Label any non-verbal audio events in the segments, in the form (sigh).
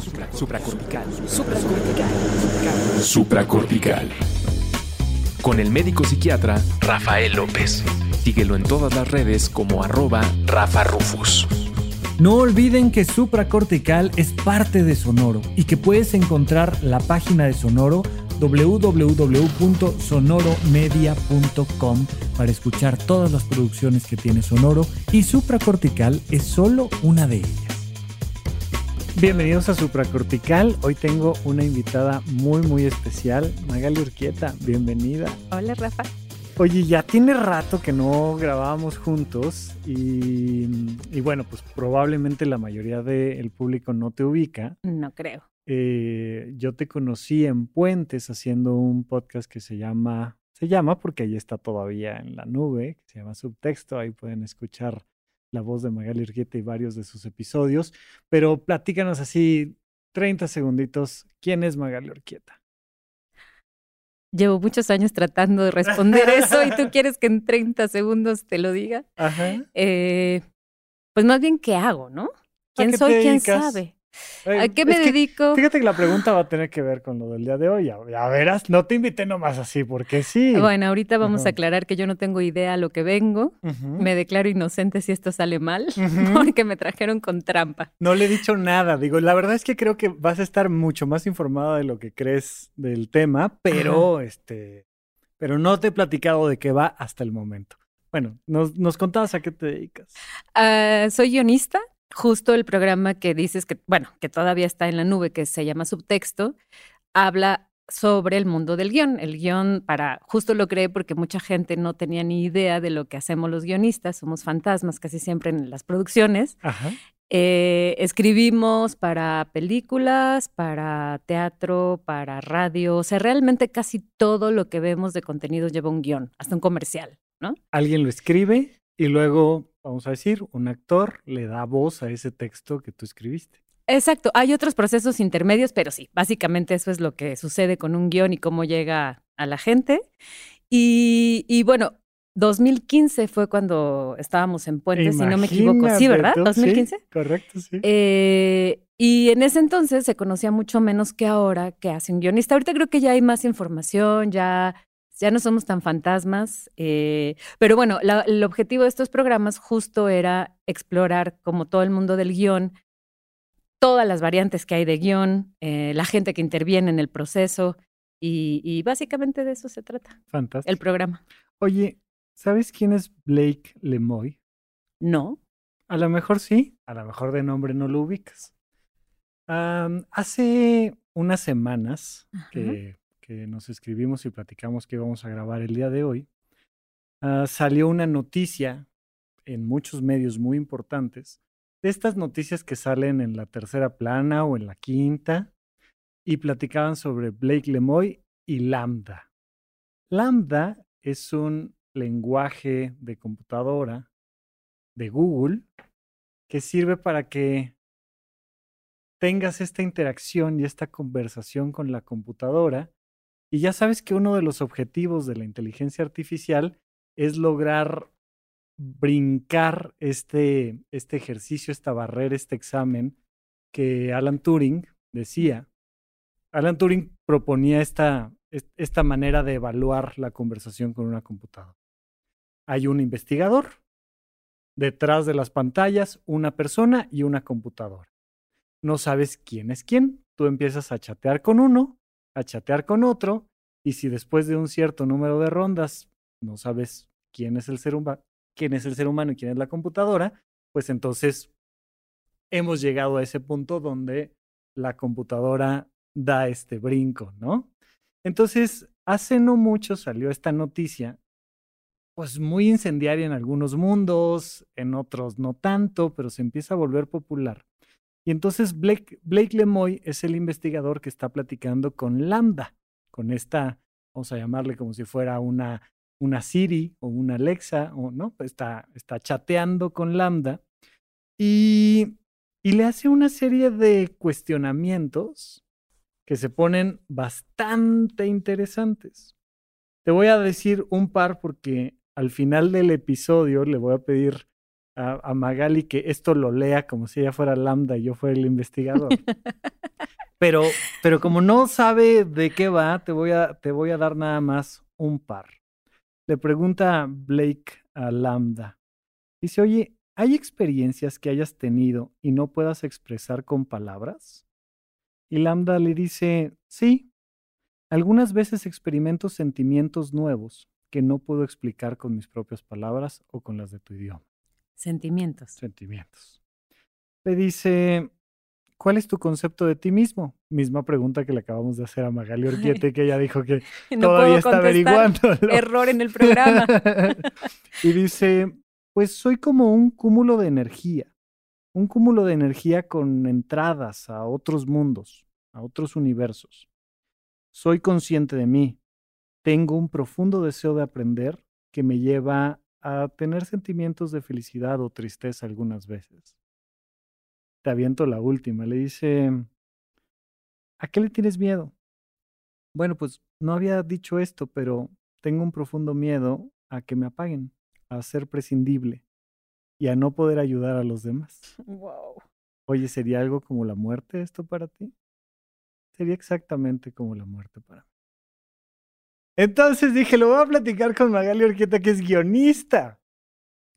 Supracortical. Supracortical. Supracortical. Con el médico psiquiatra Rafael López. Síguelo en todas las redes como arroba Rafa Rufus. No olviden que Supracortical es parte de Sonoro y que puedes encontrar la página de Sonoro www.sonoromedia.com para escuchar todas las producciones que tiene Sonoro y Supracortical es solo una de ellas. Bienvenidos a Supracortical. Hoy tengo una invitada muy muy especial, Magali Urquieta. Bienvenida. Hola Rafa. Oye, ya tiene rato que no grabábamos juntos y, y bueno, pues probablemente la mayoría del público no te ubica. No creo. Eh, yo te conocí en Puentes haciendo un podcast que se llama, se llama porque ahí está todavía en la nube, que se llama Subtexto, ahí pueden escuchar la voz de Magali Urquieta y varios de sus episodios, pero platícanos así 30 segunditos, ¿quién es Magali Urquieta? Llevo muchos años tratando de responder eso y tú (laughs) quieres que en 30 segundos te lo diga. Ajá. Eh, pues más bien, ¿qué hago, no? ¿Quién soy? ¿Quién sabe? ¿A qué me dedico? Fíjate que la pregunta va a tener que ver con lo del día de hoy. Ya, verás, no te invité nomás así, porque sí. Bueno, ahorita vamos a aclarar que yo no tengo idea a lo que vengo. Me declaro inocente si esto sale mal, (laughs) porque me trajeron con trampa. No le he dicho nada. Digo, la verdad es que creo que vas a estar mucho más informada de lo que crees del tema, pero este, pero no te he platicado de qué va hasta el momento. Bueno, nos, nos contabas a qué te dedicas. Ah, soy guionista, justo el programa que dices que, bueno, que todavía está en la nube, que se llama Subtexto, habla sobre el mundo del guion. El guion, para, justo lo creé porque mucha gente no tenía ni idea de lo que hacemos los guionistas, somos fantasmas casi siempre en las producciones. Eh, escribimos para películas, para teatro, para radio, o sea, realmente casi todo lo que vemos de contenido lleva un guion, hasta un comercial, ¿no? Alguien lo escribe y luego vamos a decir, un actor le da voz a ese texto que tú escribiste. Exacto, hay otros procesos intermedios, pero sí, básicamente eso es lo que sucede con un guion y cómo llega a la gente. Y, bueno, 2015 fue cuando estábamos en Puente, si no me equivoco. Sí, ¿verdad? 2015. correcto, sí. Eh, y en ese entonces se conocía mucho menos que ahora que hace un guionista. Ahorita creo que ya hay más información, ya ya no somos tan fantasmas. Eh, pero bueno, el objetivo de estos programas justo era explorar, como todo el mundo del guion, todas las variantes que hay de guion, eh, la gente que interviene en el proceso, y, básicamente de eso se trata. Fantástico. El programa. Oye, ¿sabes quién es Blake Lemoy? No. A lo mejor sí, a lo mejor de nombre no lo ubicas. hace unas semanas que nos escribimos y platicamos que íbamos a grabar el día de hoy, ah, salió una noticia en muchos medios muy importantes, de estas noticias que salen en la tercera plana o en la quinta, y platicaban sobre Blake Lemoy y Lambda. Lambda es un lenguaje de computadora de Google que sirve para que tengas esta interacción y esta conversación con la computadora y ya sabes que uno de los objetivos de la inteligencia artificial es lograr brincar este, este ejercicio, esta barrera, este examen que Alan Turing decía. Alan Turing proponía esta, esta manera de evaluar la conversación con una computadora. Hay un investigador, detrás de las pantallas una persona y una computadora. No sabes quién es quién. Tú empiezas a chatear con uno a chatear con otro y si después de un cierto número de rondas no sabes quién es el ser humano, quién es el ser humano y quién es la computadora, pues entonces hemos llegado a ese punto donde la computadora da este brinco, ¿no? Entonces, hace no mucho salió esta noticia, pues muy incendiaria en algunos mundos, en otros no tanto, pero se empieza a volver popular. Y entonces Blake, Lemoy es el investigador que está platicando con Lambda, con esta, vamos a llamarle como si fuera una, una Siri o una Alexa, o no, está, está chateando con Lambda y, y le hace una serie de cuestionamientos que se ponen bastante interesantes. Te voy a decir un par porque al final del episodio le voy a pedir a, Magali que esto lo lea como si ella fuera Lambda y yo fuera el investigador. (laughs) pero, pero como no sabe de qué va, te voy, a, te voy a dar nada más un par. Le pregunta Blake a Lambda. Dice, oye, ¿hay experiencias que hayas tenido y no puedas expresar con palabras? Y Lambda le dice, sí, algunas veces experimento sentimientos nuevos que no puedo explicar con mis propias palabras o con las de tu idioma. Sentimientos. Sentimientos. Le dice, ¿cuál es tu concepto de ti mismo? Misma pregunta que le acabamos de hacer a Magali Orquiete, que ella dijo que (laughs) todavía está averiguando. Error en el (laughs) programa. y dice, pues soy como un cúmulo de energía, un cúmulo de energía con entradas a otros mundos, a otros universos. Soy consciente de mí, tengo un profundo deseo de aprender que me lleva a tener sentimientos de felicidad o tristeza algunas veces. Te aviento la última, le dice, ¿a qué le tienes miedo? Bueno, pues no había dicho esto, pero tengo un profundo miedo a que me apaguen, a ser prescindible y a no poder ayudar a los demás. (laughs) Wow. Oye, ¿sería algo como la muerte esto para ti? Sería exactamente como la muerte para mí. Entonces dije, lo voy a platicar con Magali Orquieta, que es guionista.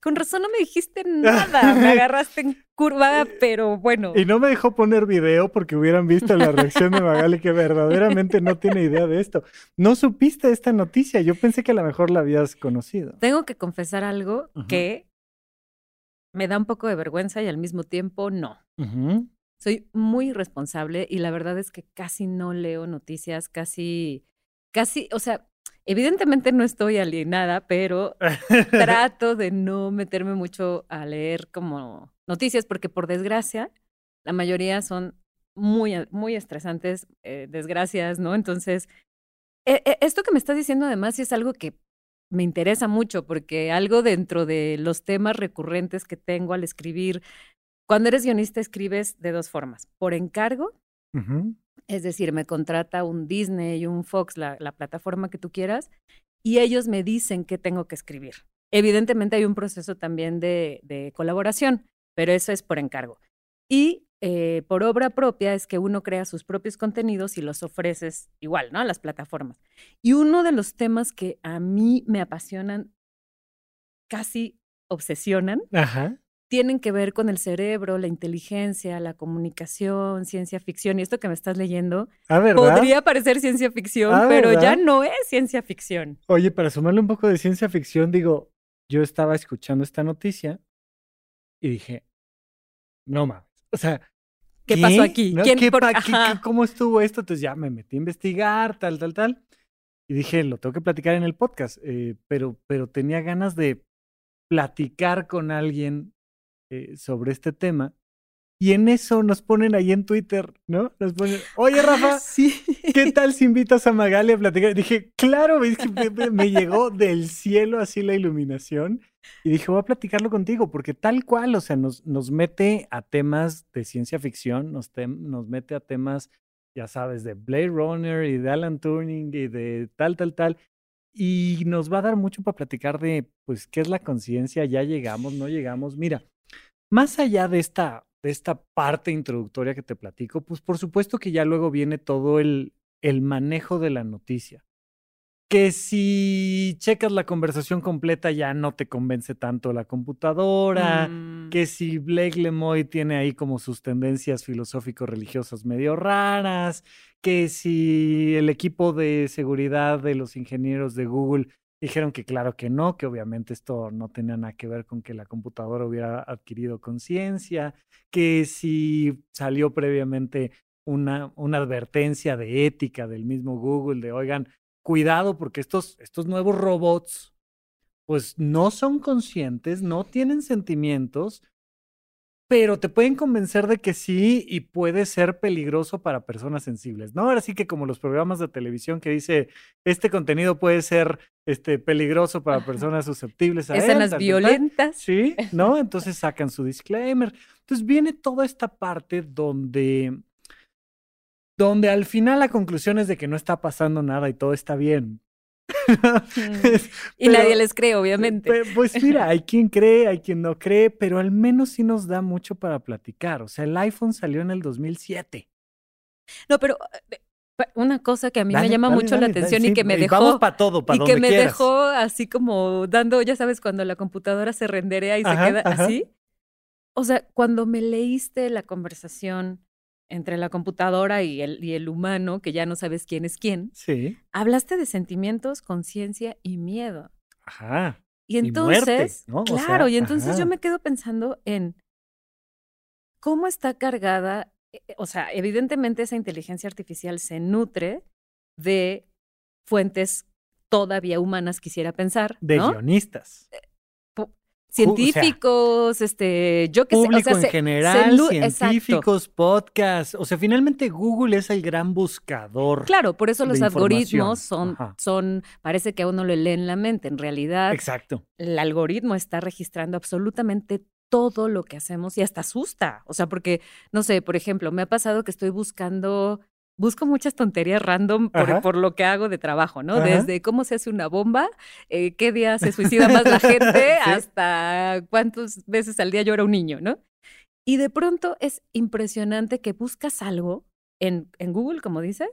Con razón no me dijiste (laughs) nada, me agarraste en curva, pero bueno. Y no me dejó poner video porque hubieran visto la reacción de Magali que verdaderamente no tiene idea de esto. No supiste esta noticia, yo pensé que a lo mejor la habías conocido. Tengo que confesar algo que me da un poco de vergüenza y al mismo tiempo no. Soy muy responsable y la verdad es que casi no leo noticias, casi, casi, o sea, Evidentemente no estoy alienada, pero (laughs) trato de no meterme mucho a leer como noticias, porque por desgracia, la mayoría son muy, muy estresantes, eh, desgracias, ¿no? Entonces, e, e, esto que me estás diciendo además es algo que me interesa mucho, porque algo dentro de los temas recurrentes que tengo al escribir, cuando eres guionista escribes de dos formas, por encargo es decir, me contrata un Disney, un Fox, la, plataforma que tú quieras, y ellos me dicen qué tengo que escribir. Evidentemente hay un proceso también de, colaboración, pero eso es por encargo. Y eh, por obra propia es que uno crea sus propios contenidos y los ofreces igual, ¿no? A las plataformas. Y uno de los temas que a mí me apasionan, casi obsesionan, Ajá tienen que ver con el cerebro, la inteligencia, la comunicación, ciencia ficción. Y esto que me estás leyendo ah, podría parecer ciencia ficción, ah, pero ya no es ciencia ficción. Oye, para sumarle un poco de ciencia ficción, digo, yo estaba escuchando esta noticia y dije, no mames, o sea, ¿qué, pasó aquí? ¿Cómo estuvo esto? Entonces ya me metí a investigar, tal, tal, tal. Y dije, lo tengo que platicar en el podcast, eh, pero, pero tenía ganas de platicar con alguien eh, sobre este tema. Y en eso nos ponen ahí en Twitter, ¿no? Nos ponen, oye ah, Rafa, (laughs) ¿qué tal si invitas a Magali a platicar? dije, claro, me, llegó del cielo así la iluminación. Y dije, voy a platicarlo contigo, porque tal cual, o sea, nos, nos mete a temas de ciencia ficción, nos, nos mete a temas, ya sabes, de Blade Runner y de Alan Turing y de tal, tal, tal. Y nos va a dar mucho para platicar de, pues, qué es la conciencia, ya llegamos, no llegamos. Mira, más allá de esta, de esta parte introductoria que te platico, pues por supuesto que ya luego viene todo el, el manejo de la noticia. Que si checas la conversación completa ya no te convence tanto la computadora, mm. que si Blake Lemoy tiene ahí como sus tendencias filosófico-religiosas medio raras, que si el equipo de seguridad de los ingenieros de Google Dijeron que claro que no, que obviamente esto no tenía nada que ver con que la computadora hubiera adquirido conciencia, que si salió previamente una, una advertencia de ética del mismo Google de, oigan, cuidado porque estos, estos nuevos robots pues no son conscientes, no tienen sentimientos, pero te pueden convencer de que sí y puede ser peligroso para personas sensibles, ¿no? Ahora sí que como los programas de televisión que dice, este contenido puede ser este, peligroso para personas susceptibles a Escenas violentas. Sí, ¿no? (laughs) Entonces sacan su disclaimer. Entonces viene toda esta parte donde, donde al final la conclusión es de que no está pasando nada y todo está bien. (laughs) y nadie les cree, obviamente. pues mira, hay (laughs) quien cree, hay quien no cree, pero al menos sí nos da mucho para platicar. O sea, el iPhone salió en el 2007. No, pero eh, una cosa que a mí me llama mucho la atención y que me dejó para todo, y que me dejó así como dando, ya sabes, cuando la computadora se renderea y se queda así. O sea, cuando me leíste la conversación entre la computadora y el, y el humano, que ya no sabes quién es quién, sí. hablaste de sentimientos, conciencia y miedo. Ajá. Y entonces, claro, y entonces yo me quedo pensando en cómo está cargada, eh, eh, o sea, evidentemente esa inteligencia artificial se nutre de fuentes todavía humanas, quisiera pensar. De guionistas. Eh, científicos, este, yo que sé, o sea, en general, científicos, podcasts, o sea, finalmente Google es el gran buscador. Claro, por eso los algoritmos son, son, parece que a uno le leen la mente, en realidad. Exacto. El algoritmo está registrando absolutamente todo lo que hacemos y hasta asusta, o sea, porque, no sé, por ejemplo, me ha pasado que estoy buscando busco muchas tonterías random por, lo que hago de trabajo, ¿no? Desde cómo se hace una bomba, eh, qué día se suicida más la (laughs) gente, hasta cuántas veces al día llora un niño, ¿no? Y de pronto es impresionante que buscas algo en, en Google, como dices,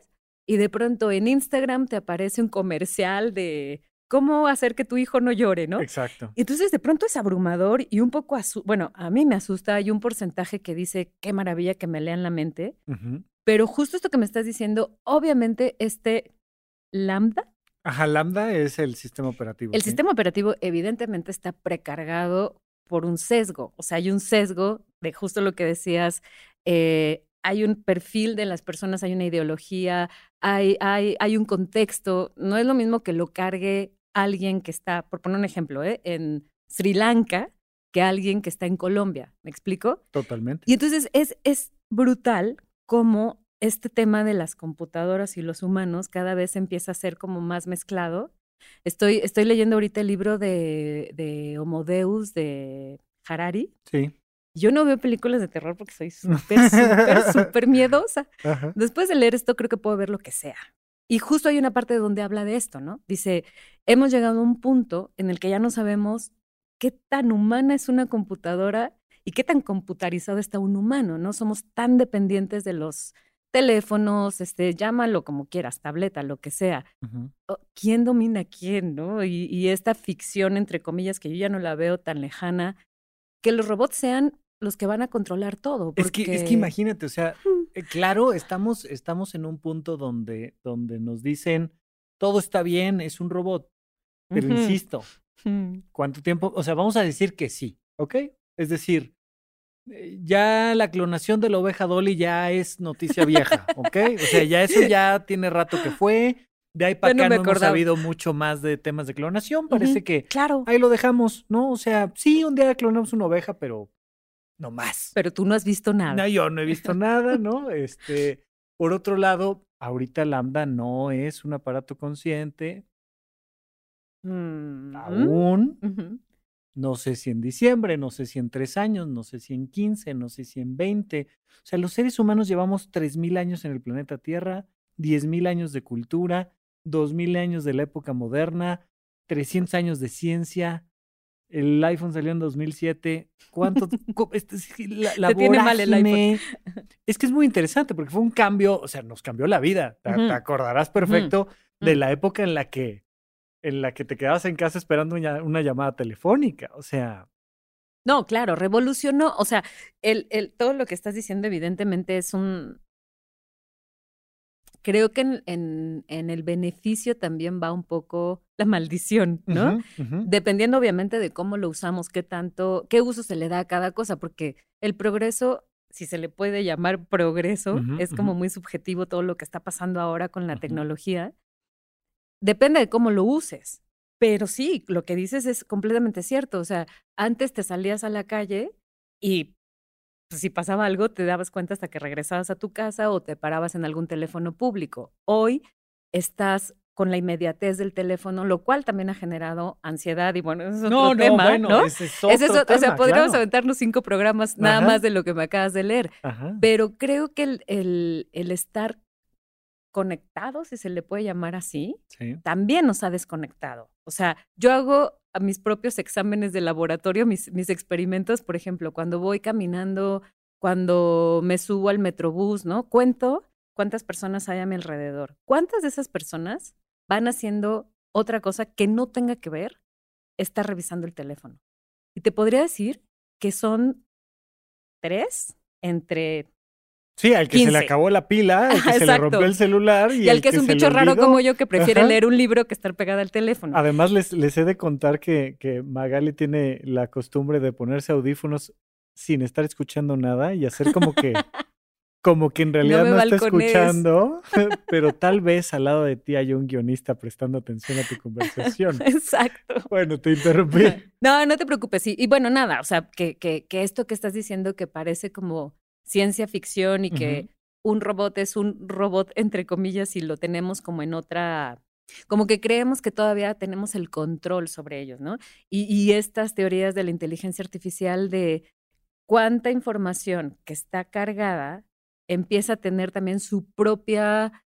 y de pronto en Instagram te aparece un comercial de cómo hacer que tu hijo no llore, ¿no? Exacto. Y entonces de pronto es abrumador y un poco, bueno, a mí me asusta, hay un porcentaje que dice, qué maravilla que me lean la mente, pero justo esto que me estás diciendo, obviamente este lambda. Ajá, lambda es el sistema operativo. El sistema operativo evidentemente está precargado por un sesgo, o sea, hay un sesgo de justo lo que decías, eh, hay un perfil de las personas, hay una ideología, hay, hay, hay un contexto, no es lo mismo que lo cargue alguien que está, por poner un ejemplo, ¿eh? en Sri Lanka que alguien que está en Colombia, ¿me explico? Totalmente. Y entonces es, es brutal cómo este tema de las computadoras y los humanos cada vez empieza a ser como más mezclado. Estoy, estoy leyendo ahorita el libro de, de Homo Deus de Harari. Sí. Yo no veo películas de terror porque soy súper, súper, (laughs) súper miedosa. Después de leer esto, creo que puedo ver lo que sea. Y justo hay una parte donde habla de esto, ¿no? Dice, hemos llegado a un punto en el que ya no sabemos qué tan humana es una computadora y qué tan computarizado está un humano, ¿no? Somos tan dependientes de los teléfonos, este, llámalo como quieras, tableta, lo que sea. ¿Quién domina a quién, no? Y, esta ficción, entre comillas, que yo ya no la veo tan lejana, que los robots sean los que van a controlar todo. Es, que, es que imagínate, o sea, eh, claro, estamos, estamos en un punto donde, donde nos dicen, todo está bien, es un robot. Pero insisto, ¿cuánto tiempo? O sea, vamos a decir que sí, ¿ok? Es decir, ya la clonación de la oveja Dolly ya es noticia vieja, ¿ok? O sea, ya eso (laughs) ya tiene rato que fue. De ahí para acá no, hemos sabido mucho más de temas de clonación. Parece que claro. ahí lo dejamos, ¿no? O sea, sí, un día clonamos una oveja, pero no más. Pero tú no has visto nada. No, yo no he visto nada, ¿no? (laughs) Este, por otro lado, ahorita Lambda no es un aparato consciente. Mm, aún. No sé si en diciembre, no sé si en tres años, no sé si en quince, no sé si en veinte. O sea, los seres humanos llevamos tres mil años en el planeta Tierra, diez mil años de cultura, dos mil años de la época moderna, trescientos años de ciencia. El iPhone salió en 2007. ¿Cuánto? (laughs) este, la, la tiene mal el iPhone. (laughs) Es que es muy interesante porque fue un cambio, o sea, nos cambió la vida. Te, acordarás perfecto de la época en la que en la que te quedabas en casa esperando una, llamada telefónica. O sea. No, claro, revolucionó. O sea, el, el, todo lo que estás diciendo, evidentemente, es un. Creo que en, en, en el beneficio también va un poco la maldición, ¿no? Dependiendo, obviamente, de cómo lo usamos, qué tanto, qué uso se le da a cada cosa, porque el progreso si se le puede llamar progreso, es como muy subjetivo todo lo que está pasando ahora con la tecnología depende de cómo lo uses. Pero sí, lo que dices es completamente cierto. O sea, antes te salías a la calle y pues, si pasaba algo te dabas cuenta hasta que regresabas a tu casa o te parabas en algún teléfono público. Hoy estás con la inmediatez del teléfono, lo cual también ha generado ansiedad y bueno, eso es otro tema, ¿no? Ese es otro o sea, podríamos aventarnos cinco programas nada más de lo que me acabas de leer. Pero creo que el, el, el estar conectado, si se le puede llamar así, también nos ha desconectado. O sea, yo hago a mis propios exámenes de laboratorio, mis, mis experimentos, por ejemplo, cuando voy caminando, cuando me subo al metrobús, ¿no? Cuento cuántas personas hay a mi alrededor. ¿Cuántas de esas personas van haciendo otra cosa que no tenga que ver estar revisando el teléfono? Y te podría decir que son tres entre Sí, al que se le acabó la pila, al que se le rompió el celular. Y, al que, es un bicho raro como yo que prefiere leer un libro que estar pegada al teléfono. Además, les, les he de contar que, que Magali tiene la costumbre de ponerse audífonos sin estar escuchando nada y hacer como que (laughs) como que en realidad no, está escuchando, (laughs) (laughs) pero tal vez al lado de ti hay un guionista prestando atención a tu conversación. Exacto. Bueno, te interrumpí. No, no te preocupes. Y, y bueno, nada, o sea, que, que, que, esto que estás diciendo que parece como ciencia ficción y que un robot es un robot, entre comillas, y lo tenemos como en otra como que creemos que todavía tenemos el control sobre ellos, ¿no? Y, y, estas teorías de la inteligencia artificial de cuánta información que está cargada empieza a tener también su propia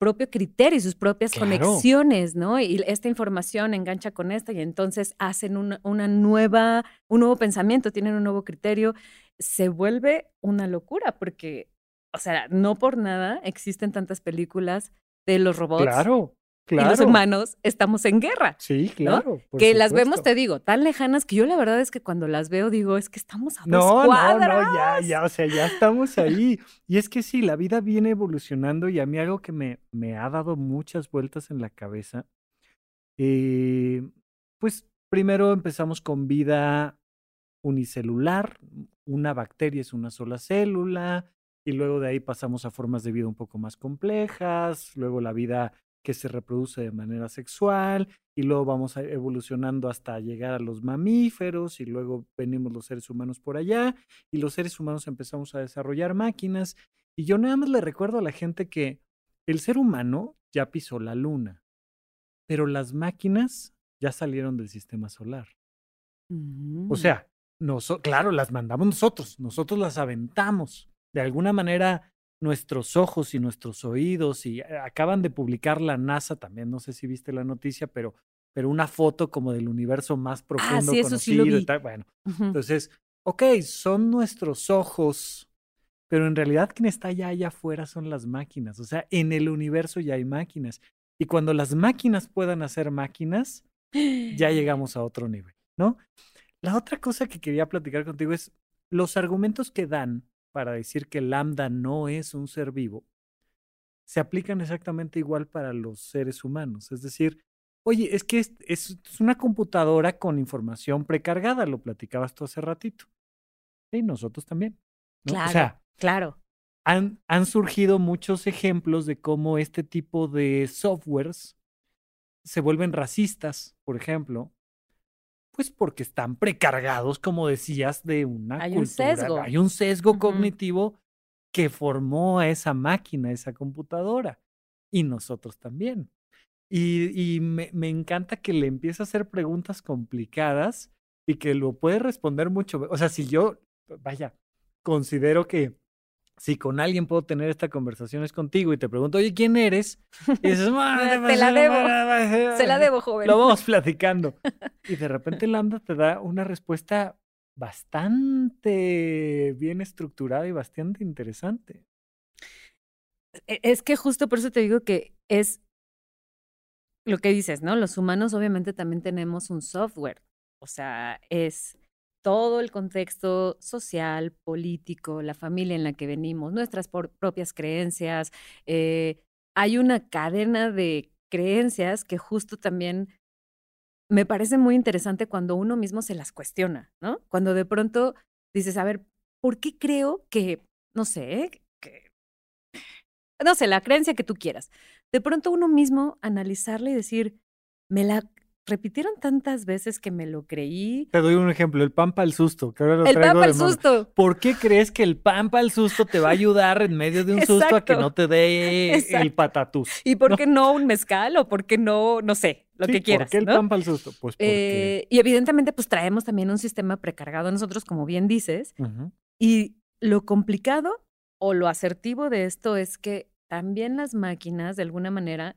propio criterio y sus propias conexiones, ¿no? Y esta información engancha con esta y entonces hacen una, una, nueva, un nuevo pensamiento, tienen un nuevo criterio. Se vuelve una locura porque, o sea, no por nada existen tantas películas de los robots. Claro. Claro. Y los humanos estamos en guerra. Sí, claro. Que las vemos, te digo, tan lejanas que yo la verdad es que cuando las veo digo, es que estamos a no, dos cuadras. No, no, ya, ya, o sea, ya estamos ahí. y es que sí, la vida viene evolucionando y a mí algo que me, me ha dado muchas vueltas en la cabeza, eh, pues primero empezamos con vida unicelular, una bacteria es una sola célula, y luego de ahí pasamos a formas de vida un poco más complejas, luego la vida que se reproduce de manera sexual y luego vamos evolucionando hasta llegar a los mamíferos y luego venimos los seres humanos por allá y los seres humanos empezamos a desarrollar máquinas y yo nada más le recuerdo a la gente que el ser humano ya pisó la luna, pero las máquinas ya salieron del sistema solar. O mm. sea, claro, las mandamos nosotros, nosotros las aventamos. De alguna manera nuestros ojos y nuestros oídos y eh, acaban de publicar la NASA también, no sé si viste la noticia, pero, pero una foto como del universo más ah, profundo conocido y tal. Bueno, entonces, ok, son nuestros ojos, pero en realidad quien está allá allá afuera son las máquinas, o sea, en el universo ya hay máquinas. Y cuando las máquinas puedan hacer máquinas, ya (gasps) llegamos a otro nivel, ¿no? La otra cosa que quería platicar contigo es los argumentos que dan para decir que lambda no es un ser vivo, se aplican exactamente igual para los seres humanos. Es decir, oye, es que es, una computadora con información precargada, lo platicabas tú hace ratito. Y nosotros también. Claro, o sea, claro. Han, han surgido muchos ejemplos de cómo este tipo de softwares se vuelven racistas, por ejemplo, pues porque están precargados, como decías, de una Hay cultura. Un sesgo. Hay un sesgo cognitivo que formó a esa máquina, a esa computadora. Y nosotros también. Y, y me, me, encanta que le empiece a hacer preguntas complicadas y que lo puede responder mucho. O sea, si yo, vaya, considero que si con alguien puedo tener esta conversación es contigo y te pregunto, oye, ¿quién eres? Y dices, (laughs) te la debo. Se la debo, joven. Lo vamos platicando. (laughs) Y de repente Lambda te da una respuesta bastante bien estructurada y bastante interesante. E, es que justo por eso te digo que es lo que dices, ¿no? Los humanos obviamente también tenemos un software. O sea, es todo el contexto social, político, la familia en la que venimos, nuestras propias creencias. Eh, hay una cadena de creencias que justo también me parece muy interesante cuando uno mismo se las cuestiona, ¿no? Cuando de pronto dices, a ver, ¿por qué creo que, no sé, que, no sé, la creencia que tú quieras? De pronto uno mismo analizarla y decir, me la repitieron tantas veces que me lo creí. Te doy un ejemplo, el pan para el susto. Que ahora lo el pan para el susto. ¿Por qué crees que el pan para el susto te va a ayudar en medio de (laughs) un susto a que no te dé el patatús? ¿Y por qué no, un mezcal o por qué no, no sé, lo que quieras? ¿Por qué el pan para el susto? Pues porque... Eh, y evidentemente pues traemos también un sistema precargado nosotros, como bien dices. Y lo complicado o lo asertivo de esto es que también las máquinas, de alguna manera,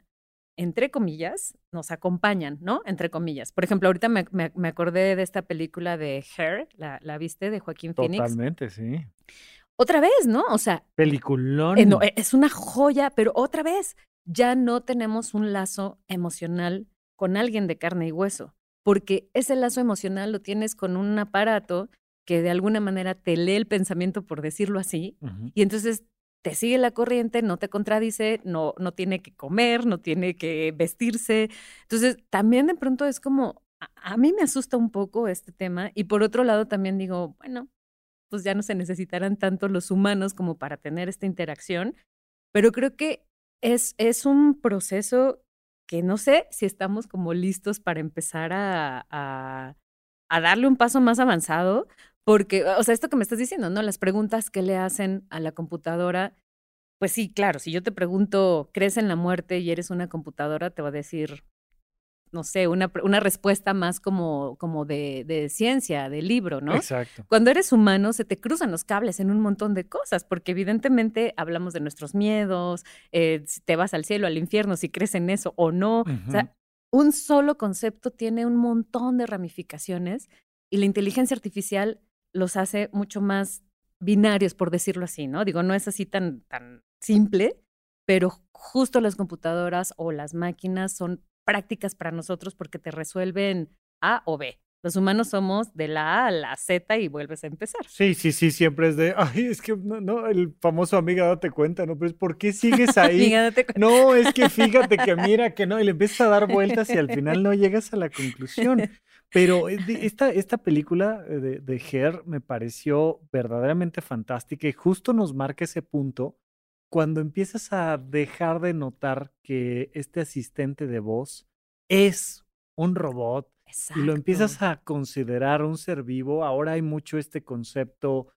entre comillas, nos acompañan, ¿no? Entre comillas. Por ejemplo, ahorita me, me, acordé de esta película de Hair, ¿la, la viste? De Joaquín Phoenix. Totalmente, sí. Otra vez, ¿no? O sea. Peliculón. Eh, no, es una joya, pero otra vez, ya no tenemos un lazo emocional con alguien de carne y hueso, porque ese lazo emocional lo tienes con un aparato que de alguna manera te lee el pensamiento, por decirlo así, y entonces te sigue la corriente, no te contradice, no, no tiene que comer, no tiene que vestirse. Entonces, también de pronto es como, a, mí me asusta un poco este tema y por otro lado también digo, bueno, pues ya no se necesitarán tanto los humanos como para tener esta interacción, pero creo que es, es un proceso que no sé si estamos como listos para empezar a, a, a darle un paso más avanzado, porque, o sea, esto que me estás diciendo, ¿no? Las preguntas que le hacen a la computadora, pues sí, claro, si yo te pregunto, ¿crees en la muerte y eres una computadora? Te va a decir, no sé, una, una respuesta más como, como de, de, ciencia, de libro, ¿no? Exacto. Cuando eres humano se te cruzan los cables en un montón de cosas, porque evidentemente hablamos de nuestros miedos, eh, si te vas al cielo, al infierno, si crees en eso o no. O sea, un solo concepto tiene un montón de ramificaciones y la inteligencia artificial los hace mucho más binarios, por decirlo así, ¿no? Digo, no es así tan, tan simple, pero justo las computadoras o las máquinas son prácticas para nosotros porque te resuelven A o B. Los humanos somos de la A a la Z y vuelves a empezar. Sí, sí, sí, siempre es de, ay, es que no, no el famoso amiga, date cuenta, ¿no? Pero es, ¿por qué sigues (laughs) ahí? amiga, date cuenta. No, es que fíjate que (laughs) mira que no, y le empiezas a dar vueltas y al final no llegas a la conclusión. Pero eh, esta, esta película eh, de, de Her me pareció verdaderamente fantástica y justo nos marca ese punto cuando empiezas a dejar de notar que este asistente de voz es un robot y lo empiezas a considerar un ser vivo, ahora hay mucho este concepto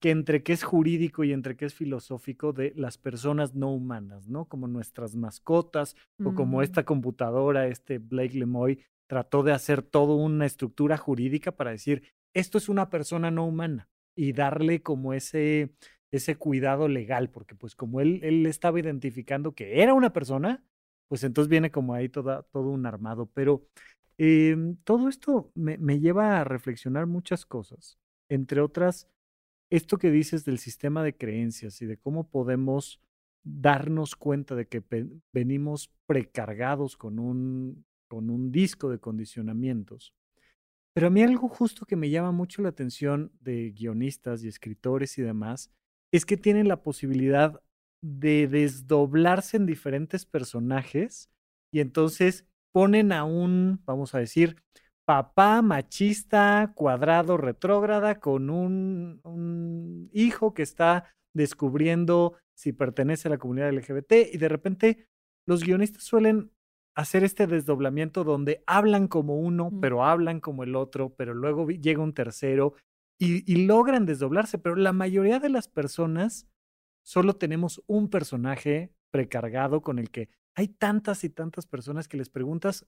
que entre que es jurídico y entre que es filosófico de las personas no humanas, ¿no? Como nuestras mascotas o como mm. esta computadora, este Blake Lemoy, trató de hacer toda una estructura jurídica para decir, esto es una persona no humana y darle como ese, ese cuidado legal, porque pues como él, él estaba identificando que era una persona, pues entonces viene como ahí toda, todo un armado. Pero em, todo esto me, me lleva a reflexionar muchas cosas, entre otras, esto que dices del sistema de creencias y de cómo podemos darnos cuenta de que venimos precargados con un con un disco de condicionamientos. Pero a mí algo justo que me llama mucho la atención de guionistas y escritores y demás es que tienen la posibilidad de desdoblarse en diferentes personajes y entonces ponen a un, vamos a decir, papá machista, cuadrado, retrógrada, con un, un, hijo que está descubriendo si pertenece a la comunidad LGBT y de repente los guionistas suelen hacer este desdoblamiento donde hablan como uno, pero hablan como el otro, pero luego llega un tercero y, logran desdoblarse, pero la mayoría de las personas solo tenemos un personaje precargado con el que hay tantas y tantas personas que les preguntas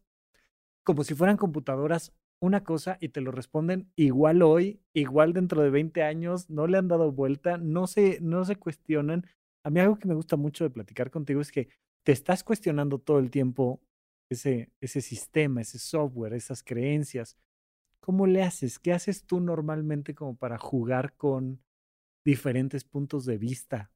como si fueran computadoras una cosa y te lo responden igual hoy, igual dentro de 20 años, no le han dado vuelta, no se, no se cuestionan. A mí algo que me gusta mucho de platicar contigo es que te estás cuestionando todo el tiempo ese, ese sistema, ese software, esas creencias. ¿Cómo le haces? ¿Qué haces tú normalmente como para jugar con diferentes puntos de vista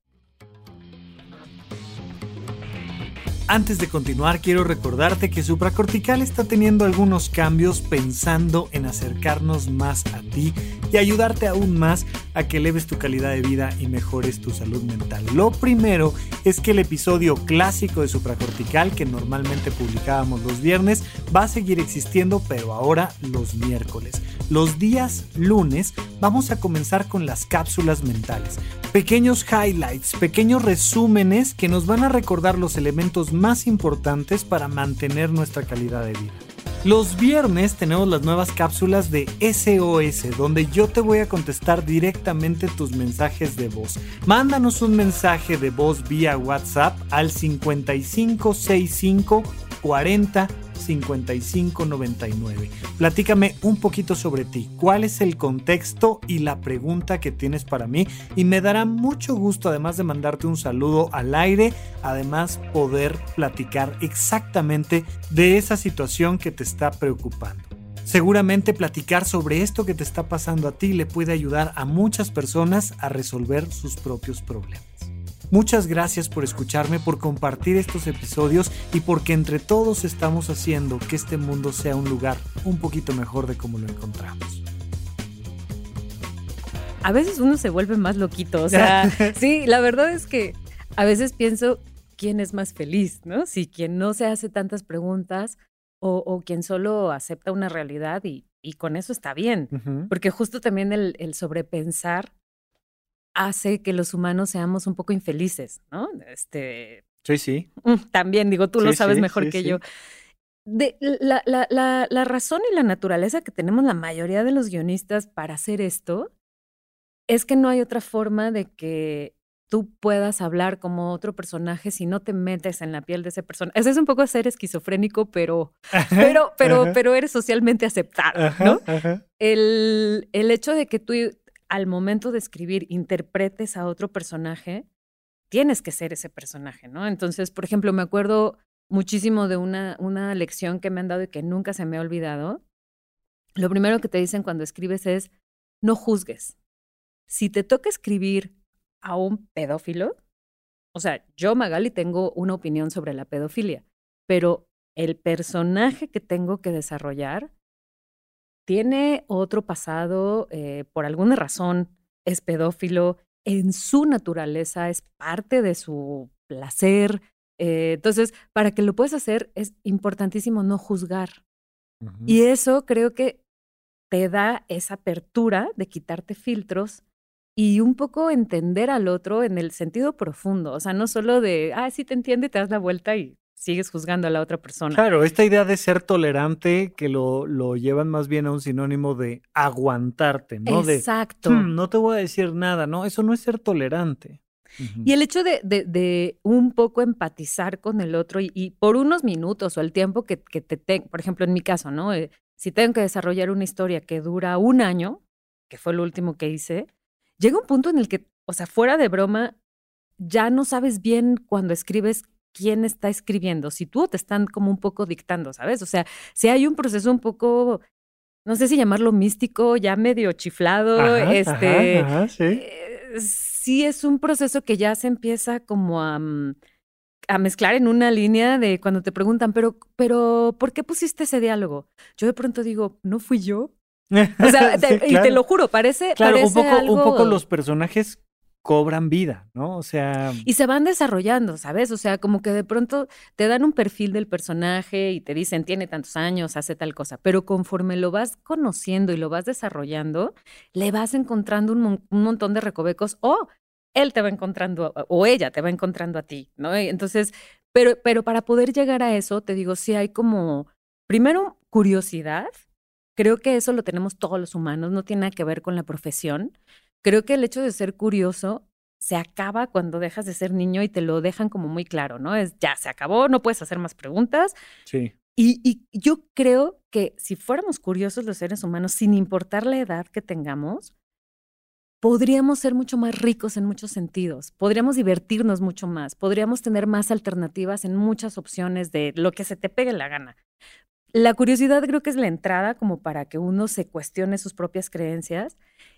Antes de continuar, quiero recordarte que Supracortical está teniendo algunos cambios pensando en acercarnos más a ti y ayudarte aún más a que eleves tu calidad de vida y mejores tu salud mental. Lo primero es que el episodio clásico de Supracortical, que normalmente publicábamos los viernes, va a seguir existiendo, pero ahora los miércoles. Los días lunes vamos a comenzar con las cápsulas mentales. Pequeños highlights, pequeños resúmenes que nos van a recordar los elementos más importantes para mantener nuestra calidad de vida. Los viernes tenemos las nuevas cápsulas de SOS, donde yo te voy a contestar directamente tus mensajes de voz. Mándanos un mensaje de voz vía WhatsApp al 5565 40 5599. Platícame un poquito sobre ti, cuál es el contexto y la pregunta que tienes para mí y me dará mucho gusto además de mandarte un saludo al aire, además poder platicar exactamente de esa situación que te está preocupando. Seguramente platicar sobre esto que te está pasando a ti le puede ayudar a muchas personas a resolver sus propios problemas. Muchas gracias por escucharme, por compartir estos episodios y porque entre todos estamos haciendo que este mundo sea un lugar un poquito mejor de como lo encontramos. A veces uno se vuelve más loquito, o sea, (laughs) sí, la verdad es que a veces pienso quién es más feliz, ¿no? Si quien no se hace tantas preguntas o, quien solo acepta una realidad y, con eso está bien, porque justo también el, el sobrepensar hace que los humanos seamos un poco infelices, ¿no? Este, sí, sí. Mm, también, digo, tú lo sabes mejor que yo. De, la, la, la, la, razón y la naturaleza que tenemos la mayoría de los guionistas para hacer esto es que no hay otra forma de que tú puedas hablar como otro personaje si no te metes en la piel de ese personaje. Eso es un poco ser esquizofrénico, pero, pero, pero, pero eres socialmente aceptado, ¿no? El, el hecho de que tú al momento de escribir interpretes a otro personaje, tienes que ser ese personaje, ¿no? Entonces, por ejemplo, me acuerdo muchísimo de una, una lección que me han dado y que nunca se me ha olvidado. Lo primero que te dicen cuando escribes es, no juzgues. Si te toca escribir a un pedófilo, o sea, yo, Magali, tengo una opinión sobre la pedofilia, pero el personaje que tengo que desarrollar tiene otro pasado, eh, por alguna razón es pedófilo, en su naturaleza es parte de su placer. Eh, entonces, para que lo puedas hacer es importantísimo no juzgar. Y eso creo que te da esa apertura de quitarte filtros y un poco entender al otro en el sentido profundo. O sea, no solo de, ah, sí te entiende, te das la vuelta y sigues juzgando a la otra persona. Claro, esta idea de ser tolerante que lo, lo llevan más bien a un sinónimo de aguantarte, ¿no? Exacto. De, mm, no te voy a decir nada, ¿no? Eso no es ser tolerante. Y el hecho de, de, un poco empatizar con el otro y, por unos minutos o el tiempo que, que te tengo, por ejemplo, en mi caso, ¿no? Eh, si tengo que desarrollar una historia que dura un año, que fue lo último que hice, llega un punto en el que, o sea, fuera de broma, ya no sabes bien cuando escribes quién está escribiendo, si tú te están como un poco dictando, ¿sabes? O sea, si hay un proceso un poco, no sé si llamarlo místico, ya medio chiflado, este, sí. Eh, sí. es un proceso que ya se empieza como a, mm, a mezclar en una línea de cuando te preguntan, pero, pero, ¿por qué pusiste ese diálogo? Yo de pronto digo, ¿no fui yo? O sea, (laughs) y te lo juro, parece, claro, un poco, un poco los personajes cobran vida, ¿no? O sea... Y se van desarrollando, ¿sabes? O sea, como que de pronto te dan un perfil del personaje y te dicen, tiene tantos años, hace tal cosa, pero conforme lo vas conociendo y lo vas desarrollando, le vas encontrando un, montón de recovecos o él te va encontrando o ella te va encontrando a ti, ¿no? Entonces, pero, pero para poder llegar a eso, te digo, sí hay como, primero, curiosidad. Creo que eso lo tenemos todos los humanos, no tiene nada que ver con la profesión creo que el hecho de ser curioso se acaba cuando dejas de ser niño y te lo dejan como muy claro, ¿no? Es ya, se acabó, no puedes hacer más preguntas. Sí. Y, y, yo creo que si fuéramos curiosos los seres humanos, sin importar la edad que tengamos, podríamos ser mucho más ricos en muchos sentidos, podríamos divertirnos mucho más, podríamos tener más alternativas en muchas opciones de lo que se te pegue la gana. La curiosidad creo que es la entrada como para que uno se cuestione sus propias creencias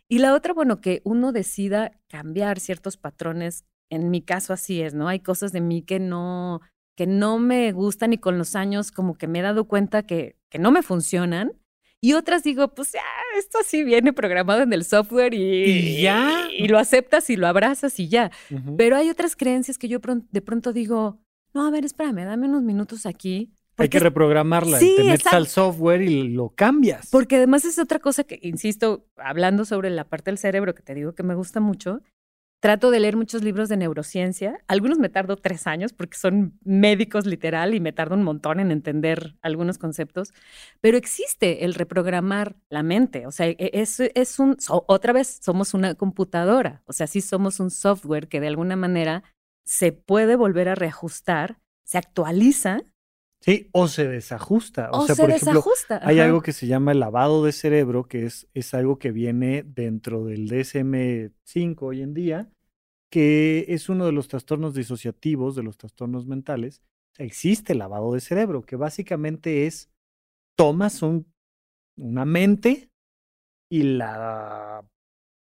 y la otra, bueno, que uno decida cambiar ciertos patrones. En mi caso así es, ¿no? Hay cosas de mí que no, que no me gustan y con los años como que me he dado cuenta que, que no me funcionan. Y otras digo, pues ya, esto así viene programado en el software y, ya. Y, lo aceptas y lo abrazas y ya. Pero hay otras creencias que yo de pronto digo, no, a ver, espérame, dame unos minutos aquí hay que reprogramarla, te metes al software y lo cambias. Porque además es otra cosa que, insisto, hablando sobre la parte del cerebro que te digo que me gusta mucho, trato de leer muchos libros de neurociencia. Algunos me tardo tres años porque son médicos literal y me tardo un montón en entender algunos conceptos, pero existe el reprogramar la mente. O sea, e, es, es un, otra vez, somos una computadora. O sea, sí somos un software que de alguna manera se puede volver a reajustar, se actualiza Sí, o se desajusta. O, sea, por ejemplo, hay algo que se llama el lavado de cerebro, que es, es algo que viene dentro del DSM-5 hoy en día, que es uno de los trastornos disociativos, de los trastornos mentales. Existe el lavado de cerebro, que básicamente es, tomas un, una mente y la,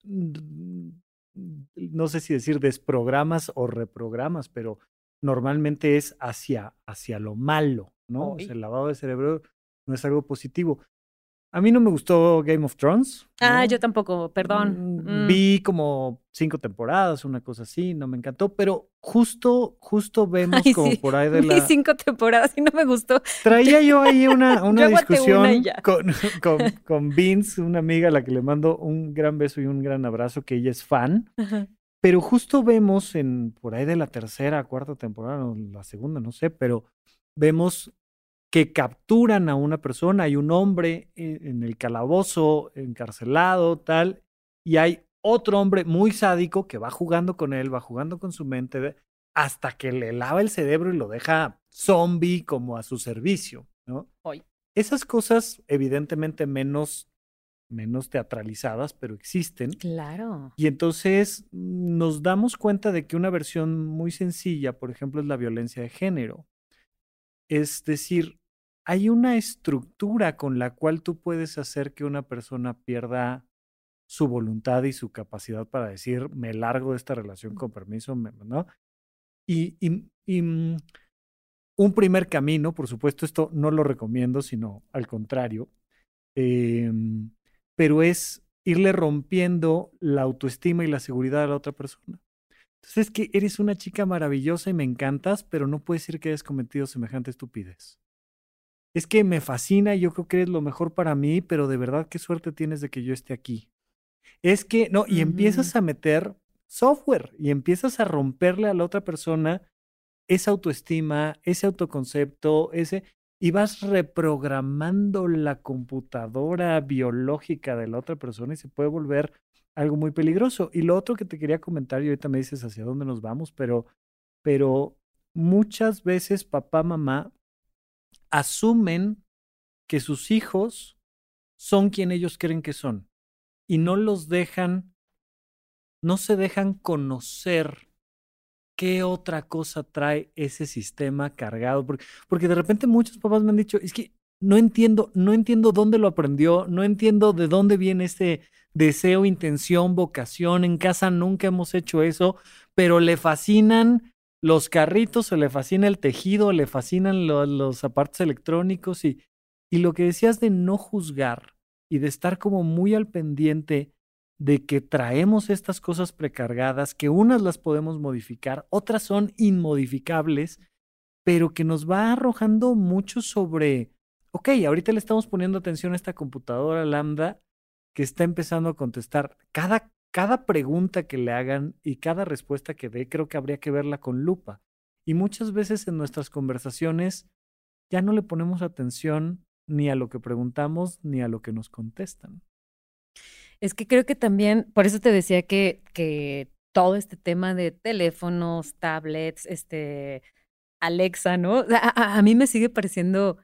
no sé si decir desprogramas o reprogramas, pero normalmente es hacia, hacia lo malo, ¿no? el lavado de cerebro no es algo positivo. A mí no me gustó Game of Thrones. Ah, yo tampoco, perdón. Mm, mm. Vi como cinco temporadas, una cosa así, no me encantó, pero justo, justo (laughs) vemos como por ahí de la... Vi cinco temporadas y no me gustó. Traía yo ahí una, (laughs) una discusión con, (laughs) con, con, Vince, una amiga a la que le mando un gran beso y un gran abrazo, que ella es fan. Pero justo vemos en por ahí de la tercera, cuarta temporada, o la segunda, no sé, pero vemos que capturan a una persona, hay un hombre en el calabozo, encarcelado, tal, y hay otro hombre muy sádico que va jugando con él, va jugando con su mente, hasta que le lava el cerebro y lo deja zombie como a su servicio, ¿no? Hoy. Esas cosas, evidentemente menos menos teatralizadas, pero existen. Claro. Y entonces nos damos cuenta de que una versión muy sencilla, por ejemplo, es la violencia de género. Es decir, hay una estructura con la cual tú puedes hacer que una persona pierda su voluntad y su capacidad para decir, me largo de esta relación con permiso, ¿no? Y, y, y mm, un primer camino, por supuesto, esto no lo recomiendo, sino al contrario, eh, pero es irle rompiendo la autoestima y la seguridad a la otra persona. Entonces es que eres una chica maravillosa y me encantas, pero no puedes decir que hayas cometido semejante estupidez. Es que me fascina y yo creo que eres lo mejor para mí, pero de verdad qué suerte tienes de que yo esté aquí. Es que, no, y empiezas a meter software y empiezas a romperle a la otra persona esa autoestima, ese autoconcepto, ese, y vas reprogramando la computadora biológica de la otra persona y se puede volver algo muy peligroso. Y lo otro que te quería comentar, y ahorita me dices hacia dónde nos vamos, pero, pero muchas veces papá, mamá asumen que sus hijos son quien ellos creen que son y no los dejan, no se dejan conocer qué otra cosa trae ese sistema cargado. Porque, porque de repente muchos papás me han dicho, es que no entiendo, no entiendo dónde lo aprendió, no entiendo de dónde viene este deseo, intención, vocación. En casa nunca hemos hecho eso, pero le fascinan los carritos, o le fascina el tejido, le fascinan los, los aparatos electrónicos y, y lo que decías de no juzgar y de estar como muy al pendiente de que traemos estas cosas precargadas, que unas las podemos modificar, otras son inmodificables, pero que nos va arrojando mucho sobre, ok, ahorita le estamos poniendo atención a esta computadora lambda que está empezando a contestar. Cada, cada pregunta que le hagan y cada respuesta que dé, creo que habría que verla con lupa. Y muchas veces en nuestras conversaciones ya no le ponemos atención ni a lo que preguntamos ni a lo que nos contestan. Es que creo que también, por eso te decía que, que todo este tema de teléfonos, tablets, este, Alexa, ¿no? A, mí me sigue pareciendo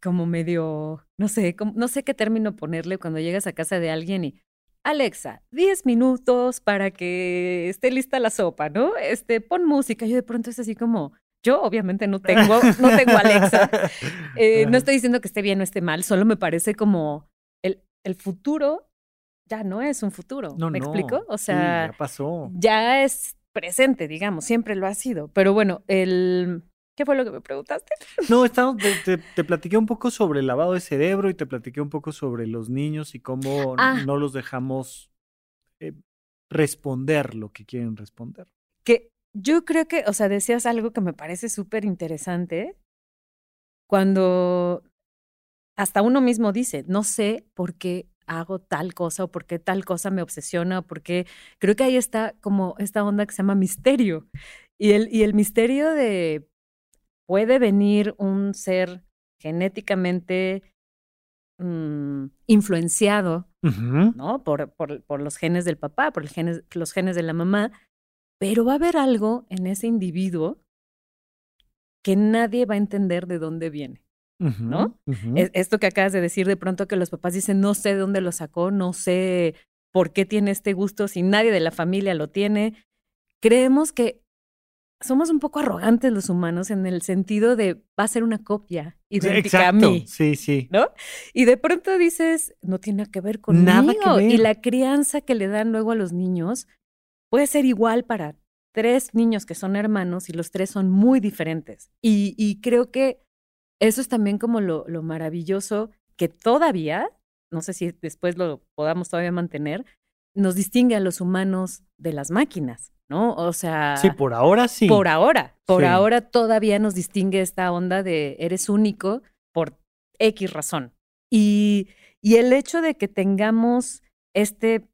como medio, no sé, no sé qué término ponerle cuando llegas a casa de alguien y, Alexa, 10 minutos para que esté lista la sopa, ¿no? Este, pon música. Yo de pronto es así como, yo obviamente no tengo, no tengo Alexa. (laughs) Eh, no estoy diciendo que esté bien o esté mal, solo me parece como el, el futuro ya no es un futuro. No, ¿Me explico? O sea, ya pasó. Ya es presente, digamos, siempre lo ha sido. Pero bueno, el... ¿Qué fue lo que me preguntaste? No, estamos, te, te, platiqué un poco sobre el lavado de cerebro y te platiqué un poco sobre los niños y cómo ah. no los dejamos eh, responder lo que quieren responder. Que yo creo que, o sea, decías algo que me parece súper interesante cuando hasta uno mismo dice, no sé por qué hago tal cosa o por qué tal cosa me obsesiona o por qué creo que ahí está como esta onda que se llama misterio. Y el, y el misterio de puede venir un ser genéticamente mm, influenciado, ¿no? Por, por, por, los genes del papá, por el genes, los genes de la mamá, pero va a haber algo en ese individuo que nadie va a entender de dónde viene. ¿No? Esto que acabas de decir de pronto que los papás dicen, no sé de dónde lo sacó, no sé por qué tiene este gusto si nadie de la familia lo tiene. Creemos que somos un poco arrogantes los humanos en el sentido de va a ser una copia idéntica a mí. Sí, sí. ¿No? Y de pronto dices, no tiene que ver conmigo. Nada que ver. Y la crianza que le dan luego a los niños puede ser igual para tres niños que son hermanos y los tres son muy diferentes. Y, y creo que eso es también como lo, lo maravilloso que todavía, no sé si después lo podamos todavía mantener, nos distingue a los humanos de las máquinas. ¿no? O sea. Sí, por ahora sí. Por ahora. Por ahora todavía nos distingue esta onda de eres único por X razón. Y, y el hecho de que tengamos este,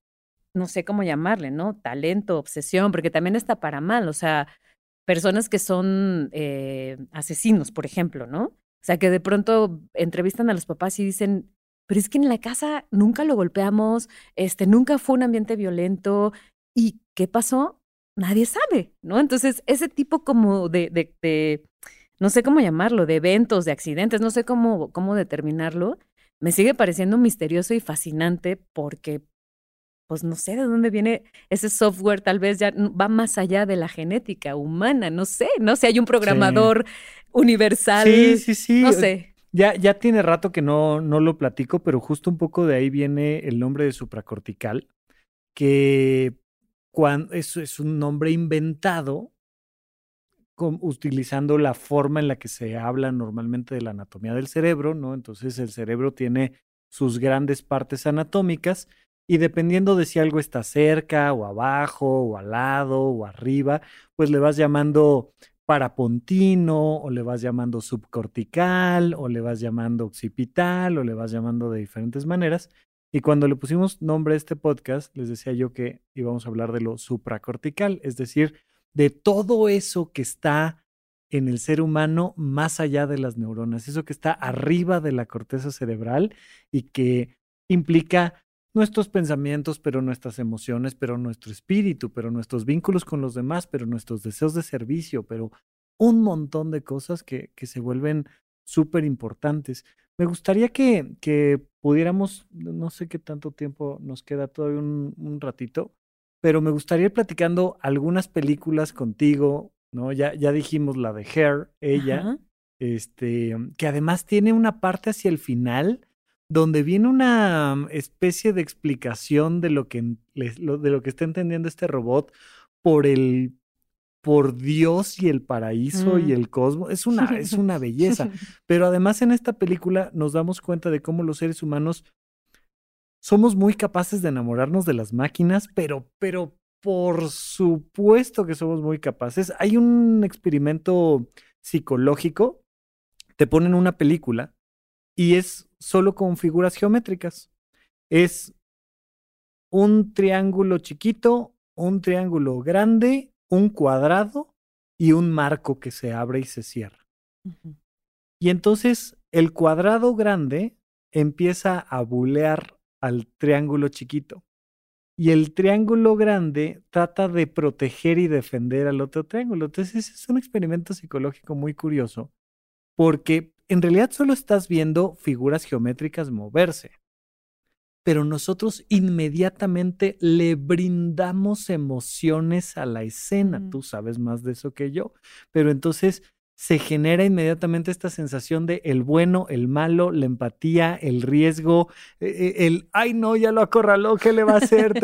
no sé cómo llamarle, ¿no? Talento, obsesión, porque también está para mal. O sea, personas que son eh, asesinos, por ejemplo, ¿no? O sea, que de pronto entrevistan a los papás y dicen, pero es que en la casa nunca lo golpeamos, este, nunca fue un ambiente violento. ¿Y qué pasó? nadie sabe, ¿no? Entonces, ese tipo como de, de, no sé cómo llamarlo, de eventos, de accidentes, no sé cómo, cómo determinarlo, me sigue pareciendo misterioso y fascinante porque, pues no sé de dónde viene ese software, tal vez ya va más allá de la genética humana, no sé, no sé, hay un programador universal. Sí, sí, sí. No sé. Ya, ya tiene rato que no, no lo platico, pero justo un poco de ahí viene el nombre de supracortical, que eso es un nombre inventado utilizando la forma en la que se habla normalmente de la anatomía del cerebro, ¿no? Entonces el cerebro tiene sus grandes partes anatómicas y dependiendo de si algo está cerca o abajo o al lado o arriba, pues le vas llamando parapontino o le vas llamando subcortical o le vas llamando occipital o le vas llamando de diferentes maneras. Y cuando le pusimos nombre a este podcast, les decía yo que íbamos a hablar de lo supracortical, es decir, de todo eso que está en el ser humano más allá de las neuronas, eso que está arriba de la corteza cerebral y que implica nuestros pensamientos, pero nuestras emociones, pero nuestro espíritu, pero nuestros vínculos con los demás, pero nuestros deseos de servicio, pero un montón de cosas que, que se vuelven súper importantes. Me gustaría que, que, pudiéramos, no sé qué tanto tiempo nos queda todavía un, ratito, pero me gustaría ir platicando algunas películas contigo, ¿no? Ya, ya dijimos la de Hair, ella, este, que además tiene una parte hacia el final donde viene una especie de explicación de lo que, de lo que está entendiendo este robot por el por Dios y el paraíso y mm. el cosmos. Es una, es una belleza. (laughs) Pero además en esta película nos damos cuenta de cómo los seres humanos somos muy capaces de enamorarnos de las máquinas, pero, pero por supuesto que somos muy capaces. Hay un experimento psicológico, te ponen una película y es solo con figuras geométricas. Es un triángulo chiquito, un triángulo grande un cuadrado y un marco que se abre y se cierra. Y entonces el cuadrado grande empieza a bulear al triángulo chiquito. Y el triángulo grande trata de proteger y defender al otro triángulo. Entonces es un experimento psicológico muy curioso porque en realidad solo estás viendo figuras geométricas moverse pero nosotros inmediatamente le brindamos emociones a la escena. Tú sabes más de eso que yo, pero entonces se genera inmediatamente esta sensación de el bueno, el malo, la empatía, el riesgo, e, e, el, ay no, ya lo acorraló, ¿qué le va a hacer?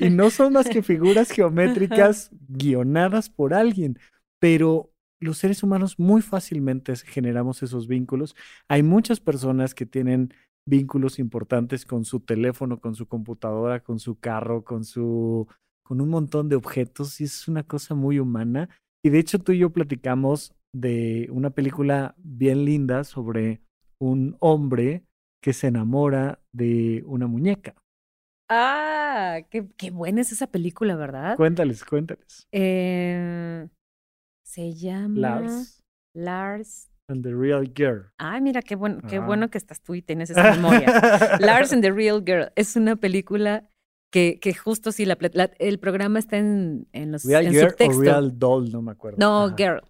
y no son más que figuras (laughs) geométricas guionadas por alguien, pero los seres humanos muy fácilmente generamos esos vínculos. Hay muchas personas que tienen vínculos importantes con su teléfono, con su computadora, con su carro, con su con un montón de objetos y es una cosa muy humana. Y de hecho tú y yo platicamos de una película bien linda sobre un hombre que se enamora de una muñeca. Ah, qué, qué buena es esa película, ¿verdad? Cuéntales, cuéntales. Eh, se llama Lars. Lars and the Real Girl. Ay, mira, qué, bueno, qué bueno que estás tú y tienes esa memoria. (laughs) Lars and the Real Girl es una película que, que justo sí, la, el programa está en, en los Real en Girl subtexto. o Real Doll, no me acuerdo. No, Girl.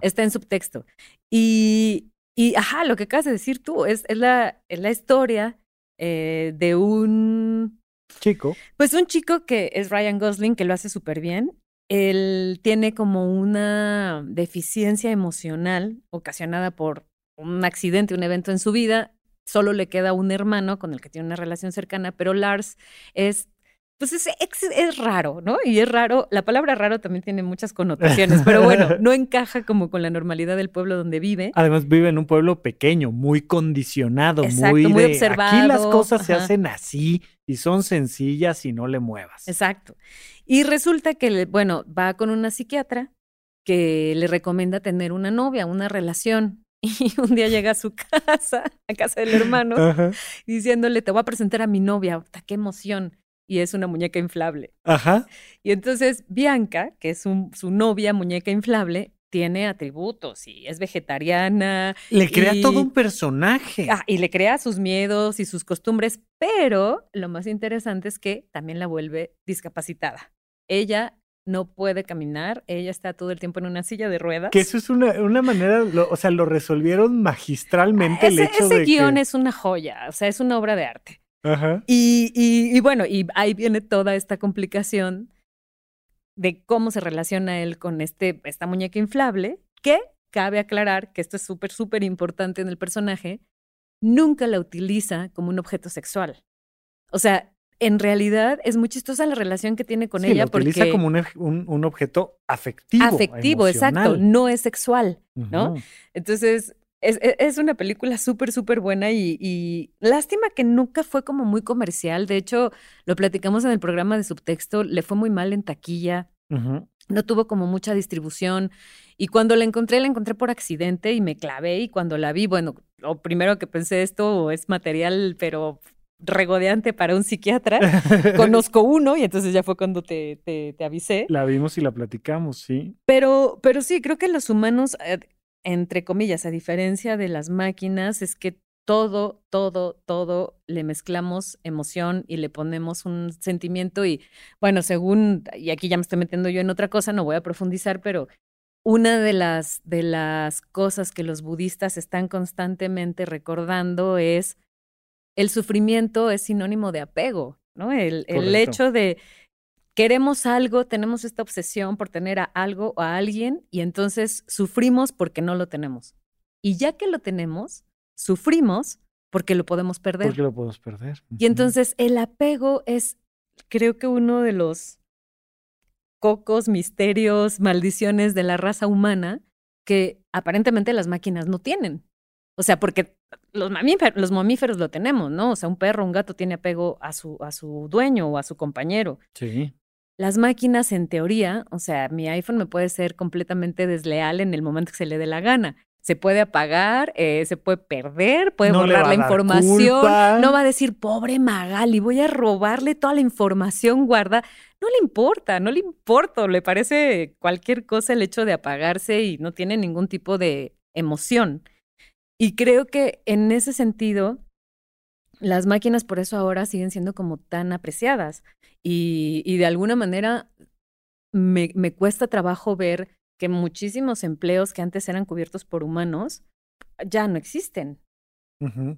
Está en subtexto. Y, y, ajá, lo que acabas de decir tú, es, es, la, es la historia eh, de un... Chico. Pues un chico que es Ryan Gosling, que lo hace súper bien. Él tiene como una deficiencia emocional ocasionada por un accidente, un evento en su vida. Solo le queda un hermano con el que tiene una relación cercana, pero Lars es pues es, es, raro, ¿no? Y es raro, la palabra raro también tiene muchas connotaciones, pero bueno, (laughs) no encaja como con la normalidad del pueblo donde vive. Además vive en un pueblo pequeño, muy condicionado, muy, muy observado. Aquí las cosas se hacen así y son sencillas y no le muevas. Exacto. Y resulta que, bueno, va con una psiquiatra que le recomienda tener una novia, una relación. (laughs) Y un día llega a su casa, a casa del hermano, diciéndole, te voy a presentar a mi novia, qué emoción y es una muñeca inflable. Ajá. Y entonces Bianca, que es su novia muñeca inflable, tiene atributos y es vegetariana. Le crea todo un personaje. Ah, y le crea sus miedos y sus costumbres, pero lo más interesante es que también la vuelve discapacitada. Ella no puede caminar, ella está todo el tiempo en una silla de ruedas. Que eso es una, una manera, o sea, lo resolvieron magistralmente ese, el hecho ese de guion es una joya, o sea, es una obra de arte. Ajá. Y, y, bueno, y ahí viene toda esta complicación de cómo se relaciona él con este, esta muñeca inflable, que cabe aclarar que esto es súper, súper importante en el personaje, nunca la utiliza como un objeto sexual. O sea, en realidad es muy chistosa la relación que tiene con ella. La utiliza como un, un, objeto afectivo. Afectivo, exacto. No es sexual, ¿no? Entonces, es, e, es, una película súper, súper buena y, lástima que nunca fue como muy comercial. De hecho, lo platicamos en el programa de subtexto, le fue muy mal en taquilla. No tuvo como mucha distribución. Y cuando la encontré, la encontré por accidente y me clavé. Y cuando la vi, bueno, lo primero que pensé, esto es material, pero regodeante para un psiquiatra. (laughs) Conozco uno y entonces ya fue cuando te, te, te, avisé. La vimos y la platicamos, sí. Pero, pero sí, creo que los humanos eh, entre comillas, a diferencia de las máquinas, es que todo, todo, todo le mezclamos emoción y le ponemos un sentimiento y bueno, según, y aquí ya me estoy metiendo yo en otra cosa, no voy a profundizar, pero una de las, de las cosas que los budistas están constantemente recordando es el sufrimiento es sinónimo de apego, ¿no? El, el hecho de queremos algo, tenemos esta obsesión por tener a algo o a alguien y entonces sufrimos porque no lo tenemos. Y ya que lo tenemos, sufrimos porque lo podemos perder. Porque lo podemos perder. Y entonces el apego es, creo que uno de los cocos, misterios, maldiciones de la raza humana que aparentemente las máquinas no tienen. O sea, porque los mamíferos, los mamíferos lo tenemos, ¿no? O sea, un perro, un gato tiene apego a su, a su dueño o a su compañero. Sí. Las máquinas, en teoría, o sea, mi iPhone me puede ser completamente desleal en el momento que se le dé la gana. Se puede apagar, eh, se puede perder, puede borrar la información. No va a decir, pobre Magali, voy a robarle toda la información guarda. No le importa, no le importa. Le parece cualquier cosa el hecho de apagarse y no tiene ningún tipo de emoción. Y creo que en ese sentido, las máquinas por eso ahora siguen siendo como tan apreciadas. Y, y de alguna manera me, me, cuesta trabajo ver que muchísimos empleos que antes eran cubiertos por humanos ya no existen.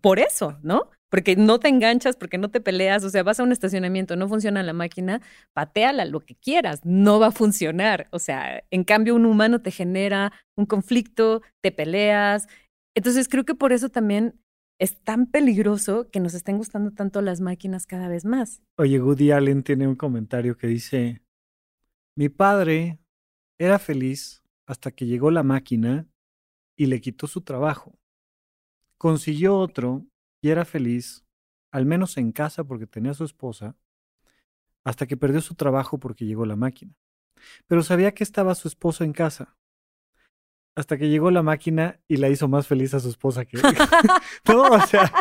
Por eso, ¿no? Porque no te enganchas, porque no te peleas, o sea, vas a un estacionamiento, no funciona la máquina, pateala lo que quieras, no va a funcionar. O sea, en cambio un humano te genera un conflicto, te peleas. Entonces creo que por eso también es tan peligroso que nos estén gustando tanto las máquinas cada vez más. Oye, Woody Allen tiene un comentario que dice, mi padre era feliz hasta que llegó la máquina y le quitó su trabajo. Consiguió otro y era feliz, al menos en casa porque tenía a su esposa, hasta que perdió su trabajo porque llegó la máquina. Pero sabía que estaba su esposa en casa hasta que llegó la máquina y la hizo más feliz a su esposa que. (laughs) (laughs) no, o sea.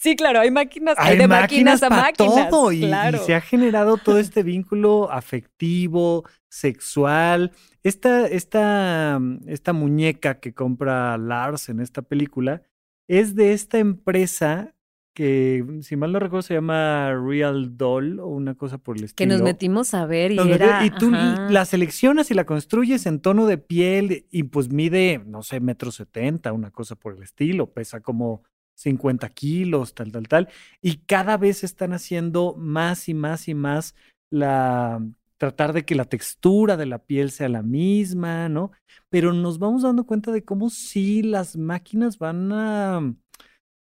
Sí, claro, hay máquinas, hay, de máquinas, a máquinas. Todo, y, se ha generado todo (laughs) este vínculo afectivo, sexual. Esta, esta, esta muñeca que compra Lars en esta película es de esta empresa que si mal no recuerdo se llama Real Doll o una cosa por el estilo. Que nos metimos a ver y era... Y tú la seleccionas y la construyes en tono de piel y pues mide, no sé, metro setenta, una cosa por el estilo, pesa como 50 kilos, tal, tal, tal. Y cada vez están haciendo más y más y más la tratar de que la textura de la piel sea la misma, ¿no? Pero nos vamos dando cuenta de cómo sí las máquinas van a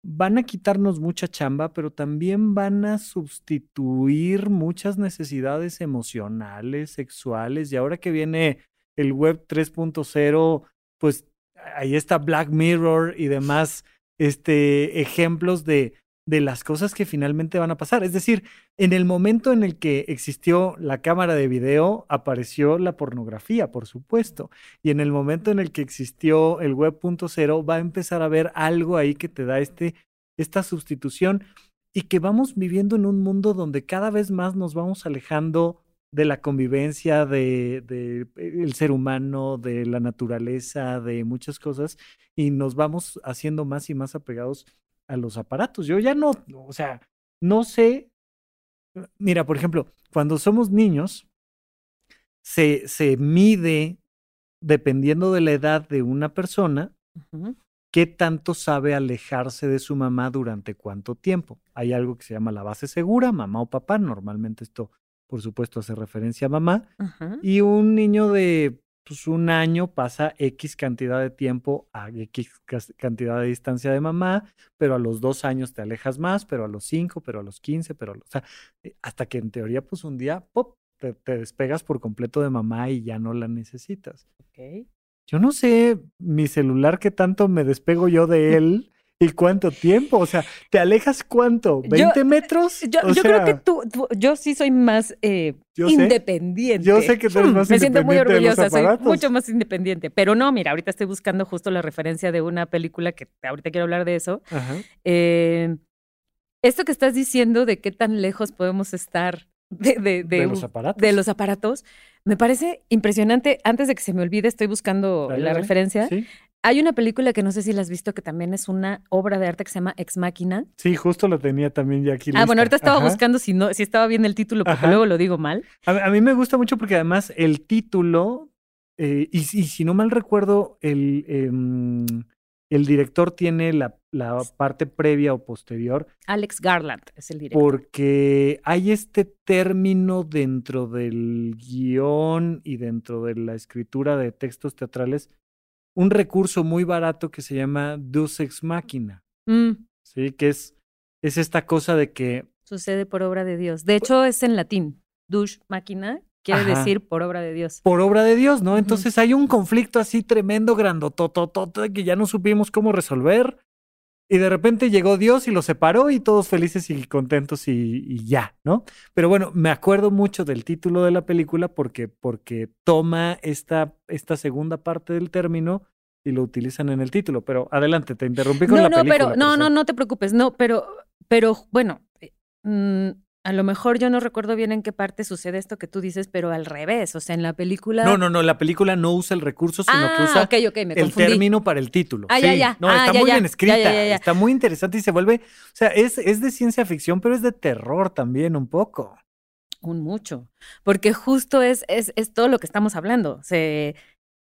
van a quitarnos mucha chamba, pero también van a sustituir muchas necesidades emocionales, sexuales, y ahora que viene el web 3.0, pues ahí está Black Mirror y demás este, ejemplos de, de las cosas que finalmente van a pasar. Es decir, en el momento en el que existió la cámara de video, apareció la pornografía, por supuesto. Y en el momento en el que existió el web.0, va a empezar a haber algo ahí que te da este, esta sustitución y que vamos viviendo en un mundo donde cada vez más nos vamos alejando de la convivencia de, de, eh, el ser humano, de la naturaleza, de muchas cosas, y nos vamos haciendo más y más apegados a los aparatos. Yo ya no, o sea, no sé. Mira, por ejemplo, cuando somos niños, se, se mide, dependiendo de la edad de una persona, qué tanto sabe alejarse de su mamá durante cuánto tiempo. Hay algo que se llama la base segura, mamá o papá. Normalmente esto por supuesto hace referencia a mamá, y un niño de pues, un año pasa X cantidad de tiempo a X cantidad de distancia de mamá, pero a los dos años te alejas más, pero a los cinco, pero a los quince, pero o sea, eh, hasta que en teoría pues un día, ¡pop! Te, despegas por completo de mamá y ya no la necesitas. Yo no sé mi celular qué tanto me despego yo de (laughs) él ¿Y cuánto tiempo? O sea, ¿te alejas cuánto? ¿20 metros? Yo, creo que tú, yo sí soy más eh, independiente. yo sé que tú eres más Me siento muy orgullosa, soy mucho más independiente. Pero no, mira, ahorita estoy buscando justo la referencia de una película que ahorita quiero hablar de eso. Eh, esto que estás diciendo de qué tan lejos podemos estar de, de, los aparatos. de los aparatos, me parece impresionante. Antes de que se me olvide, estoy buscando la referencia. ¿Sí? Hay una película que no sé si la has visto que también es una obra de arte que se llama Ex Máquina. Sí, justo lo tenía también ya aquí. Ah, bueno, ahorita estaba buscando si no, si estaba bien el título, porque luego lo digo mal. A, mí me gusta mucho porque además el título, eh, y, si no mal recuerdo, el, em, el director tiene la, la, parte previa o posterior. Alex Garland es el director. Porque hay este término dentro del guion y dentro de la escritura de textos teatrales un recurso muy barato que se llama Deus Ex Machina. Mm. Sí, que es, es esta cosa de que. Sucede por obra de Dios. De hecho, es en latín. Dus Machina quiere decir por obra de Dios. Por obra de Dios, ¿no? Entonces hay un conflicto así tremendo, grandotototote, que ya no supimos cómo resolver. Y de repente llegó Dios y lo separó y todos felices y contentos y, ya, ¿no? Pero bueno, me acuerdo mucho del título de la película porque, porque toma esta, esta segunda parte del término y lo utilizan en el título. Pero adelante, te interrumpí con la película. No, pero no, no, no te preocupes. No, pero, pero bueno, eh, mm, a lo mejor yo no recuerdo bien en qué parte sucede esto que tú dices, pero al revés, o sea, en la película... No, no, no, la película no usa el recurso, sino que ah, usa el término para el título. Ah, ya, ya. No, ah, está muy bien escrita, está muy interesante y se vuelve, o sea, es, es de ciencia ficción, pero es de terror también un poco. Un mucho, porque justo es, es, es todo lo que estamos hablando. Se,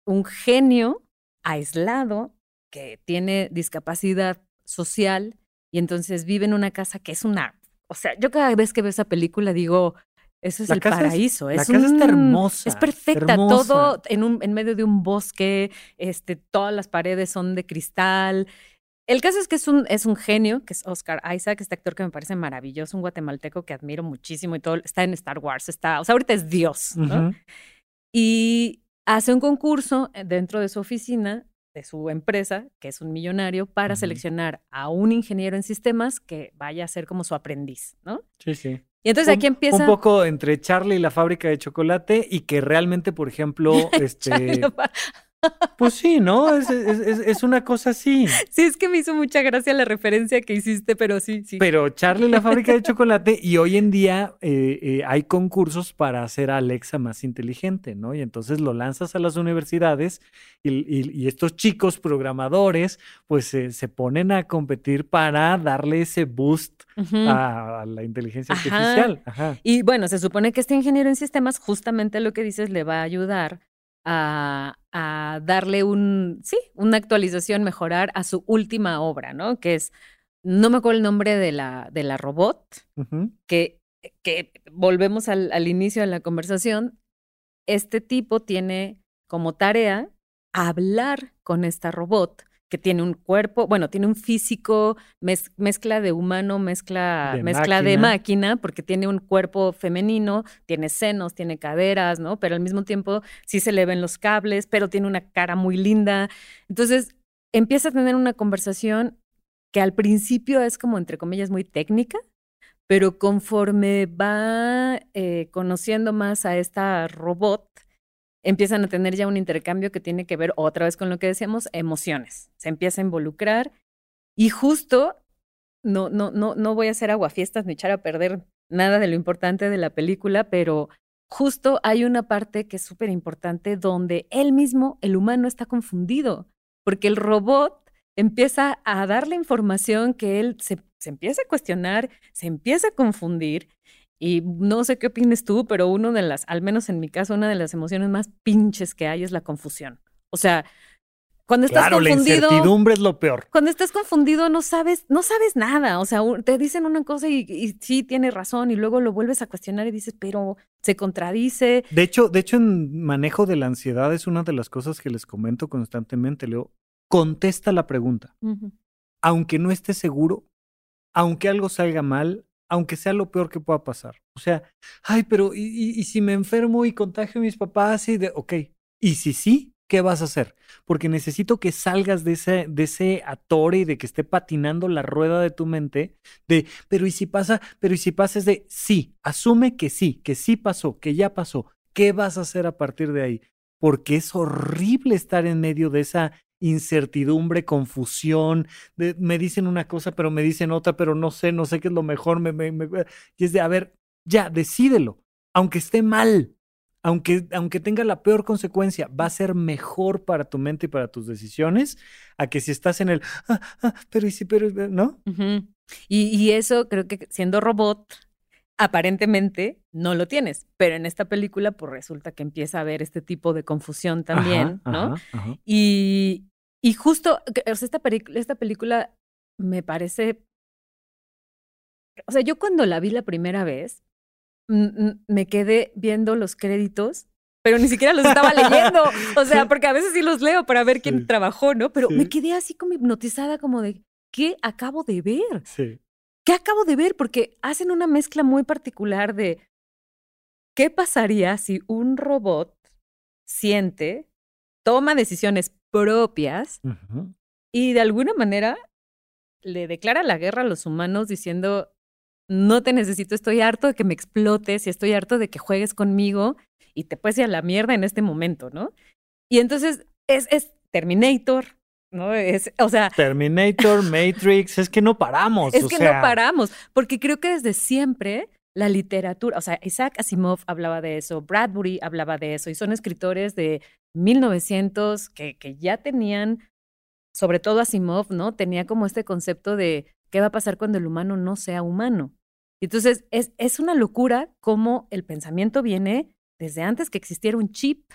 un genio aislado que tiene discapacidad social y entonces vive en una casa que es una o sea, yo cada vez que veo esa película digo, eso es el paraíso. Es, la casa está hermosa. Es perfecta. Todo en, un, en medio de un bosque. Este, todas las paredes son de cristal. El caso es que es un, es un genio, que es Oscar Isaac, este actor que me parece maravilloso, un guatemalteco que admiro muchísimo y todo. Está en Star Wars, está. O sea, ahorita es Dios. ¿no? Y hace un concurso eh, dentro de su oficina de su empresa, que es un millonario, para seleccionar a un ingeniero en sistemas que vaya a ser como su aprendiz, ¿no? Sí, sí. Y entonces aquí empieza. Un poco entre Charlie y la fábrica de chocolate y que realmente, por ejemplo, (laughs) este. Pues sí, ¿no? Es, es, una cosa así. Sí, es que me hizo mucha gracia la referencia que hiciste, pero sí, sí. Pero Charlie la fábrica de chocolate y hoy en día eh, eh, hay concursos para hacer a Alexa más inteligente, ¿no? Y entonces lo lanzas a las universidades y, estos chicos programadores pues se ponen a competir para darle ese boost a, la inteligencia artificial. Y bueno, se supone que este ingeniero en sistemas justamente lo que dices le va a ayudar a, darle un, sí, una actualización, mejorar a su última obra, ¿no? Que es, no me acuerdo el nombre de la, de la robot, que, que volvemos al, al inicio de la conversación, este tipo tiene como tarea hablar con esta robot que tiene un cuerpo, bueno, tiene un físico, mezcla de humano, mezcla, de, mezcla máquina. de máquina, porque tiene un cuerpo femenino, tiene senos, tiene caderas, ¿no? Pero al mismo tiempo sí se le ven los cables, pero tiene una cara muy linda. Entonces empieza a tener una conversación que al principio es como, entre comillas, muy técnica, pero conforme va eh, conociendo más a esta robot, empiezan a tener ya un intercambio que tiene que ver otra vez con lo que decíamos, emociones. Se empieza a involucrar y justo, no, no, no, no voy a hacer aguafiestas ni echar a perder nada de lo importante de la película, pero justo hay una parte que es súper importante donde él mismo, el humano, está confundido, porque el robot empieza a darle información que él se, se empieza a cuestionar, se empieza a confundir y no sé qué opines tú, pero uno de las, al menos en mi caso, una de las emociones más pinches que hay es la confusión. O sea, cuando estás claro, confundido. La incertidumbre es lo peor. Cuando estás confundido, no sabes, no sabes nada. O sea, te dicen una cosa y, sí tiene razón, y luego lo vuelves a cuestionar y dices, pero se contradice. De hecho, de hecho, en manejo de la ansiedad es una de las cosas que les comento constantemente. Leo, contesta la pregunta. Aunque no estés seguro, aunque algo salga mal, aunque sea lo peor que pueda pasar. O sea, ay, pero ¿y, si me enfermo y contagio a mis papás? Y de, ok, ¿y si sí? ¿Qué vas a hacer? Porque necesito que salgas de ese, de ese atore y de que esté patinando la rueda de tu mente de, pero ¿y si pasa? Pero ¿y si pasa? Es de, sí, asume que sí, que sí pasó, que ya pasó. ¿Qué vas a hacer a partir de ahí? Porque es horrible estar en medio de esa incertidumbre, confusión, me dicen una cosa, pero me dicen otra, pero no sé, no sé qué es lo mejor, me, me, y es de, a ver, ya, decídelo, aunque esté mal, aunque, aunque tenga la peor consecuencia, va a ser mejor para tu mente y para tus decisiones a que si estás en el, ah, ah, pero y si, pero, ¿no? y, y eso creo que siendo robot, aparentemente no lo tienes, pero en esta película pues resulta que empieza a haber este tipo de confusión también, ¿no? Y, y justo, o sea, esta, esta película me parece... O sea, yo cuando la vi la primera vez, me quedé viendo los créditos, pero ni siquiera los estaba leyendo. (laughs) O sea, porque a veces sí los leo para ver quién trabajó, ¿no? Pero me quedé así como hipnotizada, como de, ¿qué acabo de ver? Sí. ¿Qué acabo de ver? Porque hacen una mezcla muy particular de qué pasaría si un robot siente, toma decisiones propias y de alguna manera le declara la guerra a los humanos diciendo, no te necesito, estoy harto de que me explotes y estoy harto de que juegues conmigo y te puedes ir a la mierda en este momento, ¿no? Y entonces es, es Terminator, ¿no? Es, o sea. Terminator, Matrix, es que no paramos. (laughs) Es que no paramos, porque creo que desde siempre la literatura, o sea, Isaac Asimov hablaba de eso, Bradbury hablaba de eso, y son escritores de 1900 que, que ya tenían, sobre todo Asimov, ¿no? Tenía como este concepto de qué va a pasar cuando el humano no sea humano. Entonces, es, es una locura cómo el pensamiento viene desde antes que existiera un chip.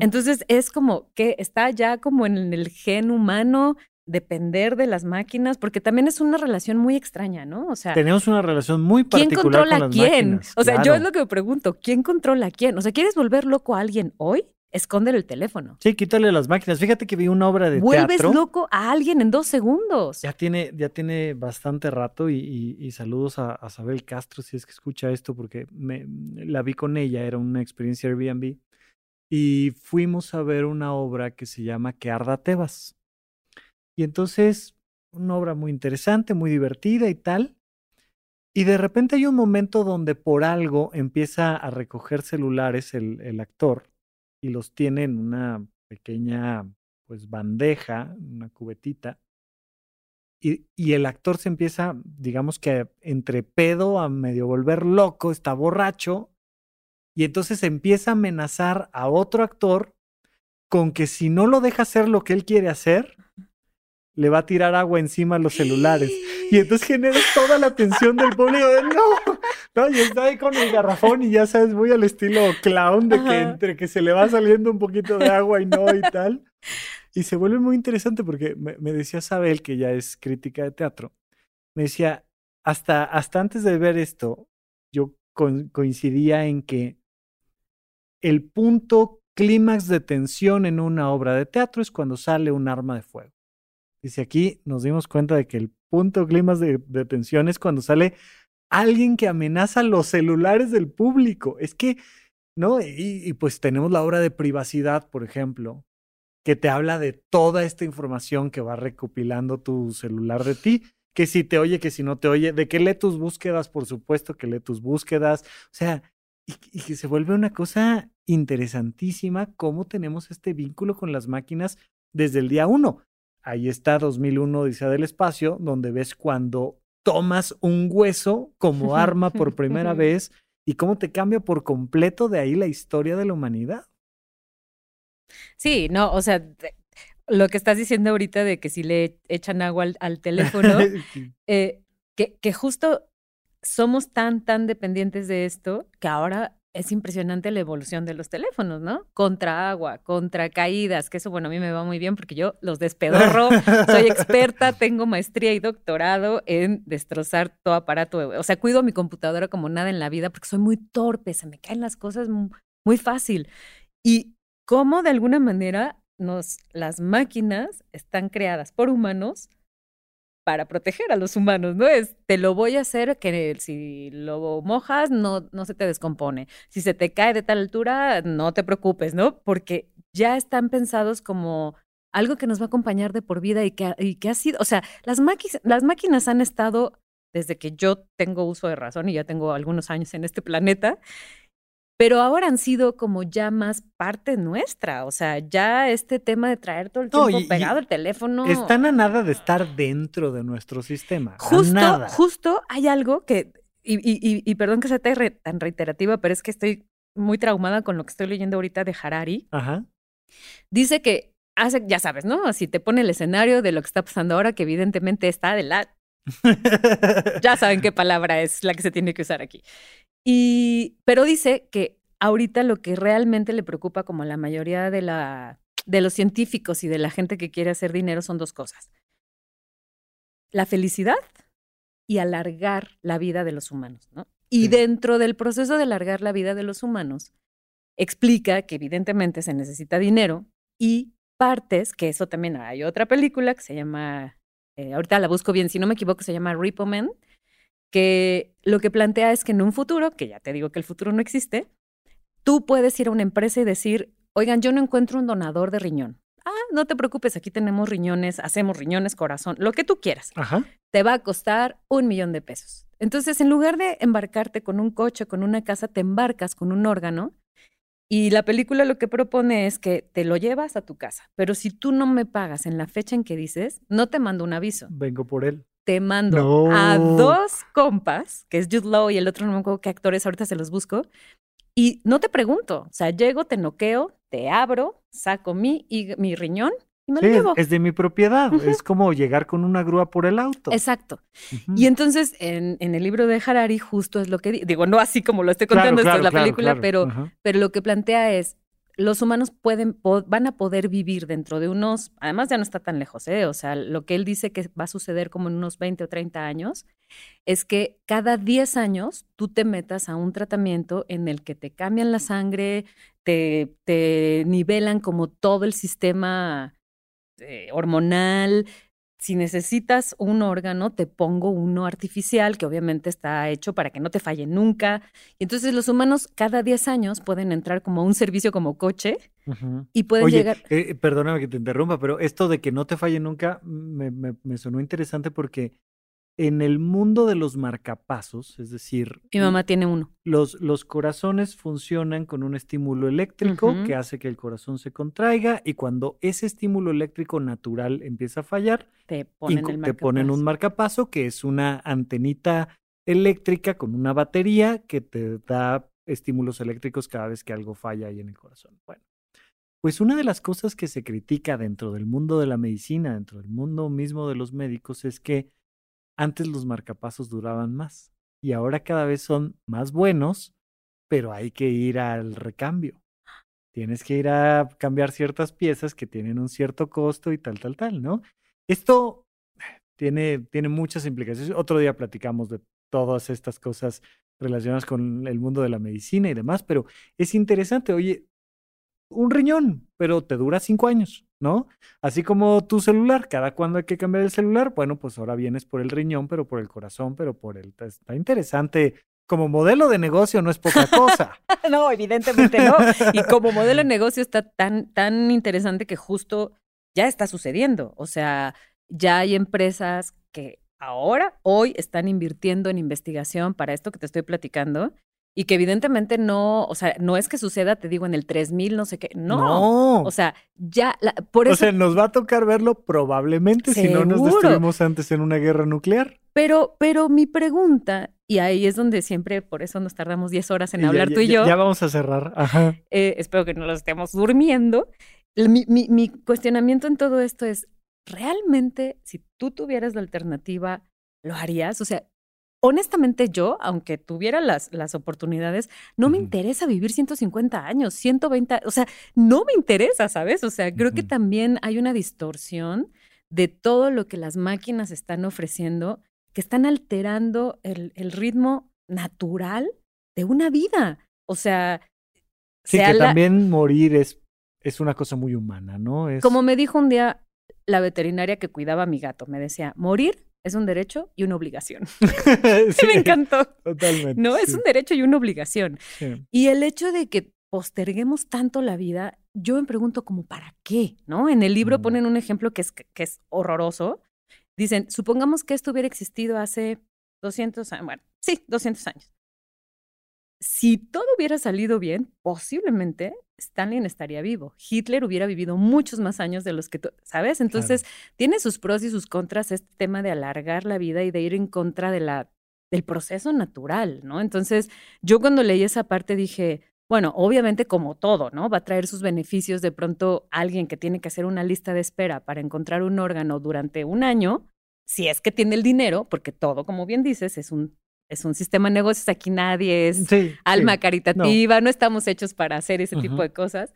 Entonces, es como que está ya como en el gen humano depender de las máquinas, porque también es una relación muy extraña, ¿no? O sea, tenemos una relación muy particular ¿quién controla con las quién? o sea, yo es lo que me pregunto, ¿quién controla a quién? O sea, ¿quieres volver loco a alguien hoy? Escóndele el teléfono. Sí, quítale las máquinas. Fíjate que vi una obra de Vuelves teatro. Vuelves loco a alguien en dos segundos. Ya tiene, ya tiene bastante rato y, saludos a, a Sabel Castro si es que escucha esto porque me, la vi con ella, era una experiencia Airbnb y fuimos a ver una obra que se llama Que arda Tebas. Y entonces, una obra muy interesante, muy divertida y tal. Y de repente hay un momento donde por algo empieza a recoger celulares el, actor y los tiene en una pequeña pues bandeja, una cubetita. Y, y, el actor se empieza, digamos que entre pedo a medio volver loco, está borracho, y entonces empieza a amenazar a otro actor con que si no lo deja hacer lo que él quiere hacer, le va a tirar agua encima a los celulares. Y entonces genera toda la atención del público de no, no, y está ahí con el garrafón y ya sabes, muy al estilo clown de que entre que se le va saliendo un poquito de agua y no y tal. Y se vuelve muy interesante porque me, decía Sabel, que ya es crítica de teatro, me decía, hasta, hasta antes de ver esto, yo coincidía en que el punto clímax de tensión en una obra de teatro es cuando sale un arma de fuego. Dice aquí, nos dimos cuenta de que el punto clímax de, tensión es cuando sale alguien que amenaza los celulares del público. Es que, ¿no? Y, y, pues tenemos la obra de privacidad, por ejemplo, que te habla de toda esta información que va recopilando tu celular de ti, que si te oye, que si no te oye, de que lee tus búsquedas, por supuesto que lee tus búsquedas, o sea, y, y que se vuelve una cosa interesantísima cómo tenemos este vínculo con las máquinas desde el día uno. Ahí está 2001 Odisea del Espacio, donde ves cuando tomas un hueso como (laughs) arma por primera vez y cómo te cambia por completo de ahí la historia de la humanidad. Sí, no, o sea, lo que estás diciendo ahorita de que si le echan agua al, teléfono, (laughs) eh, que, que justo somos tan, tan dependientes de esto que ahora es impresionante la evolución de los teléfonos, ¿no? Contra agua, contra caídas, que eso, bueno, a mí me va muy bien porque yo los despedorro, soy experta, (laughs) tengo maestría y doctorado en destrozar todo aparato. O sea, cuido mi computadora como nada en la vida porque soy muy torpe, se me caen las cosas muy fácil. Y cómo de alguna manera nos, las máquinas están creadas por humanos para proteger a los humanos, ¿no? Es, te lo voy a hacer que si lo mojas no, no se te descompone. Si se te cae de tal altura, no te preocupes, ¿no? Porque ya están pensados como algo que nos va a acompañar de por vida y que, y que ha sido, o sea, las, las máquinas han estado desde que yo tengo uso de razón y ya tengo algunos años en este planeta, pero ahora han sido como ya más parte nuestra, o sea, ya este tema de traer todo el tiempo pegado el teléfono. Están a nada de estar dentro de nuestro sistema. Justo, justo hay algo que, y, y, y, perdón que sea tan reiterativa, pero es que estoy muy traumada con lo que estoy leyendo ahorita de Harari. Ajá. Dice que hace, ya sabes, ¿no? Así te pone el escenario de lo que está pasando ahora, que evidentemente está de la... (laughs) ya saben qué palabra es la que se tiene que usar aquí. Y, pero dice que ahorita lo que realmente le preocupa como la mayoría de, la, de los científicos y de la gente que quiere hacer dinero son dos cosas. La felicidad y alargar la vida de los humanos, ¿no? Y dentro del proceso de alargar la vida de los humanos, explica que evidentemente se necesita dinero y partes, que eso también hay otra película que se llama, eh, ahorita la busco bien, si no me equivoco, se llama Repo Man, que lo que plantea es que en un futuro, que ya te digo que el futuro no existe, tú puedes ir a una empresa y decir, oigan, yo no encuentro un donador de riñón. Ah, no te preocupes, aquí tenemos riñones, hacemos riñones, corazón, lo que tú quieras. Ajá. Te va a costar un millón de pesos. Entonces, en lugar de embarcarte con un coche, con una casa, te embarcas con un órgano. Y la película lo que propone es que te lo llevas a tu casa, pero si tú no me pagas en la fecha en que dices, no te mando un aviso. Vengo por él te mando a dos compas, que es Jude Law y el otro no me acuerdo qué actores, ahorita se los busco, y no te pregunto, o sea, llego, te noqueo, te abro, saco mi, y, mi riñón y me lo llevo. Es de mi propiedad, es como llegar con una grúa por el auto. Exacto. Y entonces en, en, el libro de Harari justo es lo que digo, no así como lo estoy contando, esto es la película, pero, pero lo que plantea es, los humanos pueden, van a poder vivir dentro de unos, además ya no está tan lejos, ¿eh? o sea, lo que él dice que va a suceder como en unos 20 o 30 años, es que cada 10 años tú te metas a un tratamiento en el que te cambian la sangre, te, te nivelan como todo el sistema eh, hormonal, si necesitas un órgano, te pongo uno artificial que obviamente está hecho para que no te falle nunca. Y entonces los humanos cada 10 años pueden entrar como a un servicio como coche y pueden llegar... Eh, perdóname que te interrumpa, pero esto de que no te falle nunca me, me, sonó interesante porque en el mundo de los marcapasos, es decir... Mi mamá tiene uno. Los, los corazones funcionan con un estímulo eléctrico que hace que el corazón se contraiga y cuando ese estímulo eléctrico natural empieza a fallar, te ponen, te ponen un marcapaso que es una antenita eléctrica con una batería que te da estímulos eléctricos cada vez que algo falla ahí en el corazón. Bueno, pues una de las cosas que se critica dentro del mundo de la medicina, dentro del mundo mismo de los médicos, es que antes los marcapasos duraban más y ahora cada vez son más buenos, pero hay que ir al recambio. Tienes que ir a cambiar ciertas piezas que tienen un cierto costo y tal, tal, tal, ¿no? Esto tiene, tiene muchas implicaciones. Otro día platicamos de todas estas cosas relacionadas con el mundo de la medicina y demás, pero es interesante, oye, un riñón, pero te dura cinco años. ¿No? Así como tu celular, cada cuando hay que cambiar el celular, bueno, pues ahora vienes por el riñón, pero por el corazón, pero por el... Está interesante. Como modelo de negocio no es poca cosa. (laughs) no, evidentemente no. Y como modelo de (laughs) negocio está tan, tan interesante que justo ya está sucediendo. O sea, ya hay empresas que ahora, hoy, están invirtiendo en investigación para esto que te estoy platicando y que evidentemente no, o sea, no es que suceda, te digo, en el 3000, no sé qué, no. O sea, ya, por eso... O sea, nos va a tocar verlo probablemente si no nos destruimos antes en una guerra nuclear. Pero, pero mi pregunta, y ahí es donde siempre, por eso nos tardamos 10 horas en hablar tú y yo. Ya vamos a cerrar, ajá. Eh, espero que no lo estemos durmiendo. Mi, mi, mi cuestionamiento en todo esto es, ¿realmente si tú tuvieras la alternativa, lo harías? O sea, honestamente yo, aunque tuviera las, las oportunidades, no me interesa vivir 150 años, 120, o sea, no me interesa, ¿sabes? O sea, creo que también hay una distorsión de todo lo que las máquinas están ofreciendo, que están alterando el, el ritmo natural de una vida. O sea... Sí, que también morir es, es una cosa muy humana, ¿no? Es... Como me dijo un día la veterinaria que cuidaba a mi gato, me decía, morir es un derecho y una obligación. (laughs) (laughs) sí, me encantó. Totalmente. No, es un derecho y una obligación. Y el hecho de que posterguemos tanto la vida, yo me pregunto como, ¿para qué? ¿No? En el libro mm. ponen un ejemplo que es, que es horroroso. Dicen, supongamos que esto hubiera existido hace 200 años, bueno, sí, 200 años. Si todo hubiera salido bien, posiblemente Stalin estaría vivo. Hitler hubiera vivido muchos más años de los que, tú, ¿sabes? Entonces, tiene sus pros y sus contras este tema de alargar la vida y de ir en contra de la, del proceso natural, ¿no? Entonces, yo cuando leí esa parte dije, bueno, obviamente como todo, ¿no? Va a traer sus beneficios de pronto alguien que tiene que hacer una lista de espera para encontrar un órgano durante un año, si es que tiene el dinero, porque todo, como bien dices, es un es un sistema de negocios, aquí nadie es alma caritativa, no. estamos hechos para hacer ese tipo de cosas.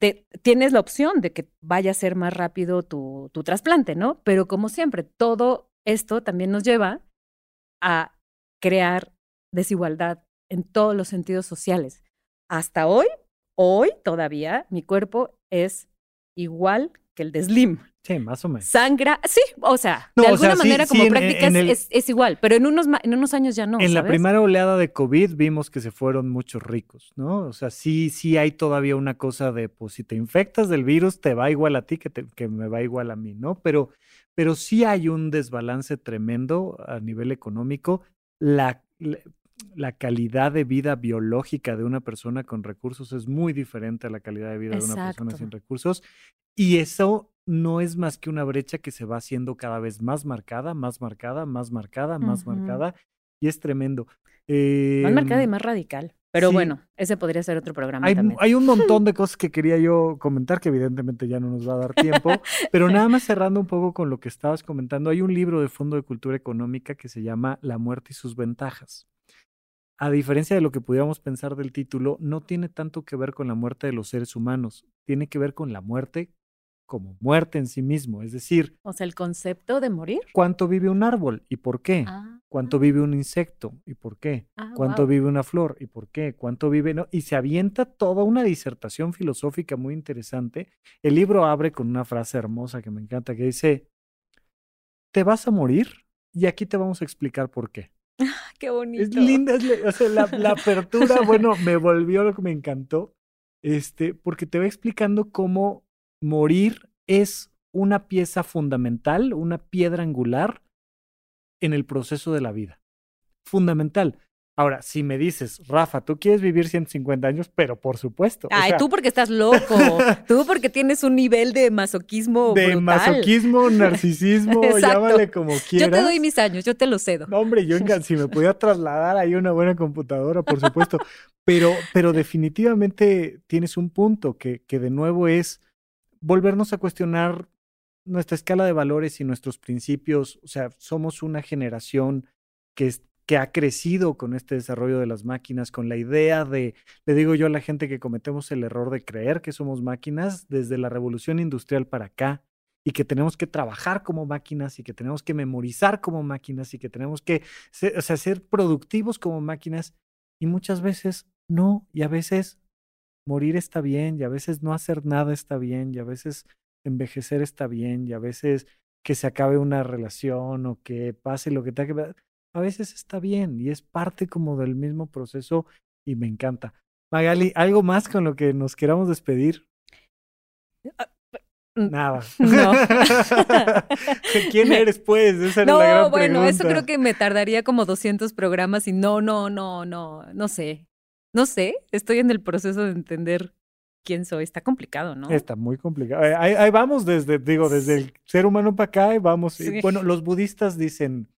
Te, tienes la opción de que vaya a ser más rápido tu, tu trasplante, ¿no? Pero como siempre, todo esto también nos lleva a crear desigualdad en todos los sentidos sociales. Hasta hoy, hoy todavía, mi cuerpo es igual que el de Slim. Sí, más o menos. Sangra, sí, o sea, de alguna manera como prácticas es, igual, pero en unos, en unos años ya no. En la primera oleada de COVID vimos que se fueron muchos ricos, ¿no? O sea, sí, sí hay todavía una cosa de, pues si te infectas del virus, te va igual a ti que, que me va igual a mí, ¿no? Pero, pero sí hay un desbalance tremendo a nivel económico. La, la, calidad de vida biológica de una persona con recursos es muy diferente a la calidad de vida de una persona sin recursos. Y eso no es más que una brecha que se va haciendo cada vez más marcada, más marcada, más marcada, más marcada, y es tremendo. más marcada y em, más radical. Pero bueno, ese podría ser otro programa hay, también. Hay un montón de (laughs) cosas que quería yo comentar, que evidentemente ya no nos va a dar tiempo, pero nada más cerrando un poco con lo que estabas comentando, hay un libro de Fondo de Cultura Económica que se llama La muerte y sus ventajas. A diferencia de lo que pudiéramos pensar del título, no tiene tanto que ver con la muerte de los seres humanos, tiene que ver con la muerte como muerte en sí mismo, es decir... O sea, el concepto de morir. ¿Cuánto vive un árbol y por qué? Ah, ¿Cuánto ah. vive un insecto y por qué? Ah, ¿Cuánto vive una flor y por qué? ¿Cuánto vive...? No? Y se avienta toda una disertación filosófica muy interesante. El libro abre con una frase hermosa que me encanta, que dice, te vas a morir y aquí te vamos a explicar por qué. (laughs) Qué bonito. Es linda, o sea, la, la apertura, bueno, (laughs) me volvió lo que me encantó, este, porque te va explicando cómo morir es una pieza fundamental, una piedra angular en el proceso de la vida. Fundamental. Ahora, si me dices, Rafa, tú quieres vivir 150 años, pero por supuesto. Ay, tú porque estás loco. (laughs) tú porque tienes un nivel de masoquismo. De masoquismo, (laughs) narcisismo, llámale como quieras. Yo te doy mis años, yo te lo cedo. No, hombre, yo si me podía trasladar ahí una buena computadora, por supuesto. pero, pero definitivamente tienes un punto que, que de nuevo es volvernos a cuestionar nuestra escala de valores y nuestros principios. O sea, somos una generación que que ha crecido con este desarrollo de las máquinas, con la idea de, le digo yo a la gente que cometemos el error de creer que somos máquinas desde la revolución industrial para acá y que tenemos que trabajar como máquinas y que tenemos que memorizar como máquinas y que tenemos que ser, ser productivos como máquinas y muchas veces no y a veces morir está bien y a veces no hacer nada está bien y a veces envejecer está bien y a veces que se acabe una relación o que pase lo que tenga que a veces está bien y es parte como del mismo proceso y me encanta. Magali, ¿algo más con lo que nos queramos despedir? Ah, Nada. (laughs) No. (laughs) ¿Quién eres, pues? Esa no, la gran bueno, eso creo que me tardaría como 200 programas y no, no, no, no, no sé. No sé, estoy en el proceso de entender quién soy. Está complicado, ¿no? Está muy complicado. Eh, ahí, vamos desde, digo, desde el ser humano para acá y vamos. Bueno, los budistas dicen,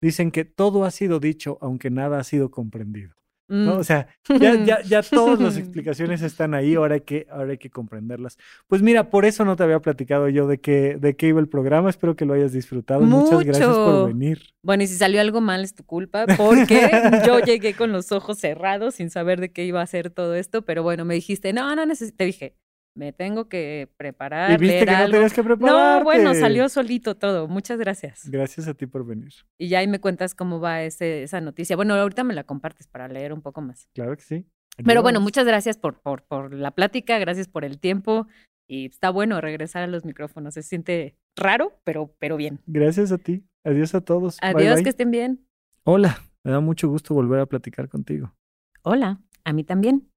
dicen que todo ha sido dicho, aunque nada ha sido comprendido. ¿No? O mm. sea, ya, (laughs) ya, ya todas las explicaciones (laughs) están ahí, ahora hay, que, ahora hay que comprenderlas. Pues mira, por eso no te había platicado yo de qué, de qué iba el programa, espero que lo hayas disfrutado. Muchas gracias por venir. Bueno, y si salió algo mal es tu culpa, porque yo llegué con los ojos cerrados sin saber de qué iba a ser todo esto, pero bueno, me dijiste, no, no te dije, me tengo que preparar. ¿Y viste que no tenías que preparar? No, bueno, salió solito todo. Muchas gracias. Gracias a ti por venir. Y ya ahí me cuentas cómo va ese, esa noticia. Bueno, ahorita me la compartes para leer un poco más. Claro que sí. Pero bueno, muchas gracias por, por, por la plática, gracias por el tiempo. Y está bueno regresar a los micrófonos. Se siente raro, pero, pero bien. Gracias a ti. Adiós a todos. Adiós, que estén bien. Hola, me da mucho gusto volver a platicar contigo. Hola, a mí también.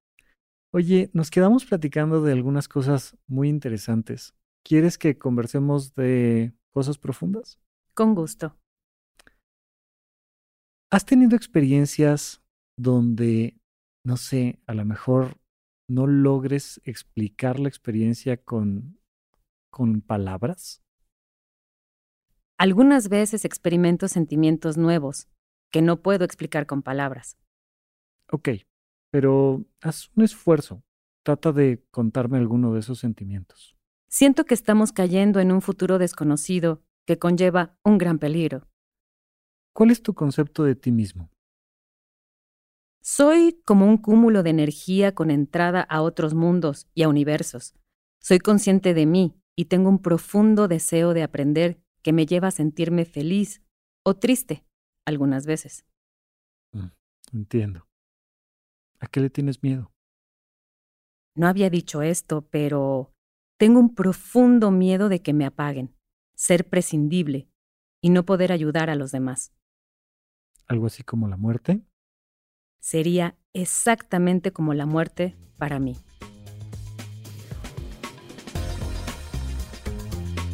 Oye, nos quedamos platicando de algunas cosas muy interesantes. ¿Quieres que conversemos de cosas profundas? Con gusto. ¿Has tenido experiencias donde, no sé, a lo mejor no logres explicar la experiencia con, con palabras? Algunas veces experimento sentimientos nuevos que no puedo explicar con palabras. Ok, pero haz un esfuerzo. Trata de contarme alguno de esos sentimientos. Siento que estamos cayendo en un futuro desconocido que conlleva un gran peligro. ¿Cuál es tu concepto de ti mismo? Soy como un cúmulo de energía con entrada a otros mundos y a universos. Soy consciente de mí y tengo un profundo deseo de aprender que me lleva a sentirme feliz o triste algunas veces. Mm, entiendo. ¿A qué le tienes miedo? No había dicho esto, pero tengo un profundo miedo de que me apaguen, ser prescindible y no poder ayudar a los demás. ¿Algo así como la muerte? Sería exactamente como la muerte para mí.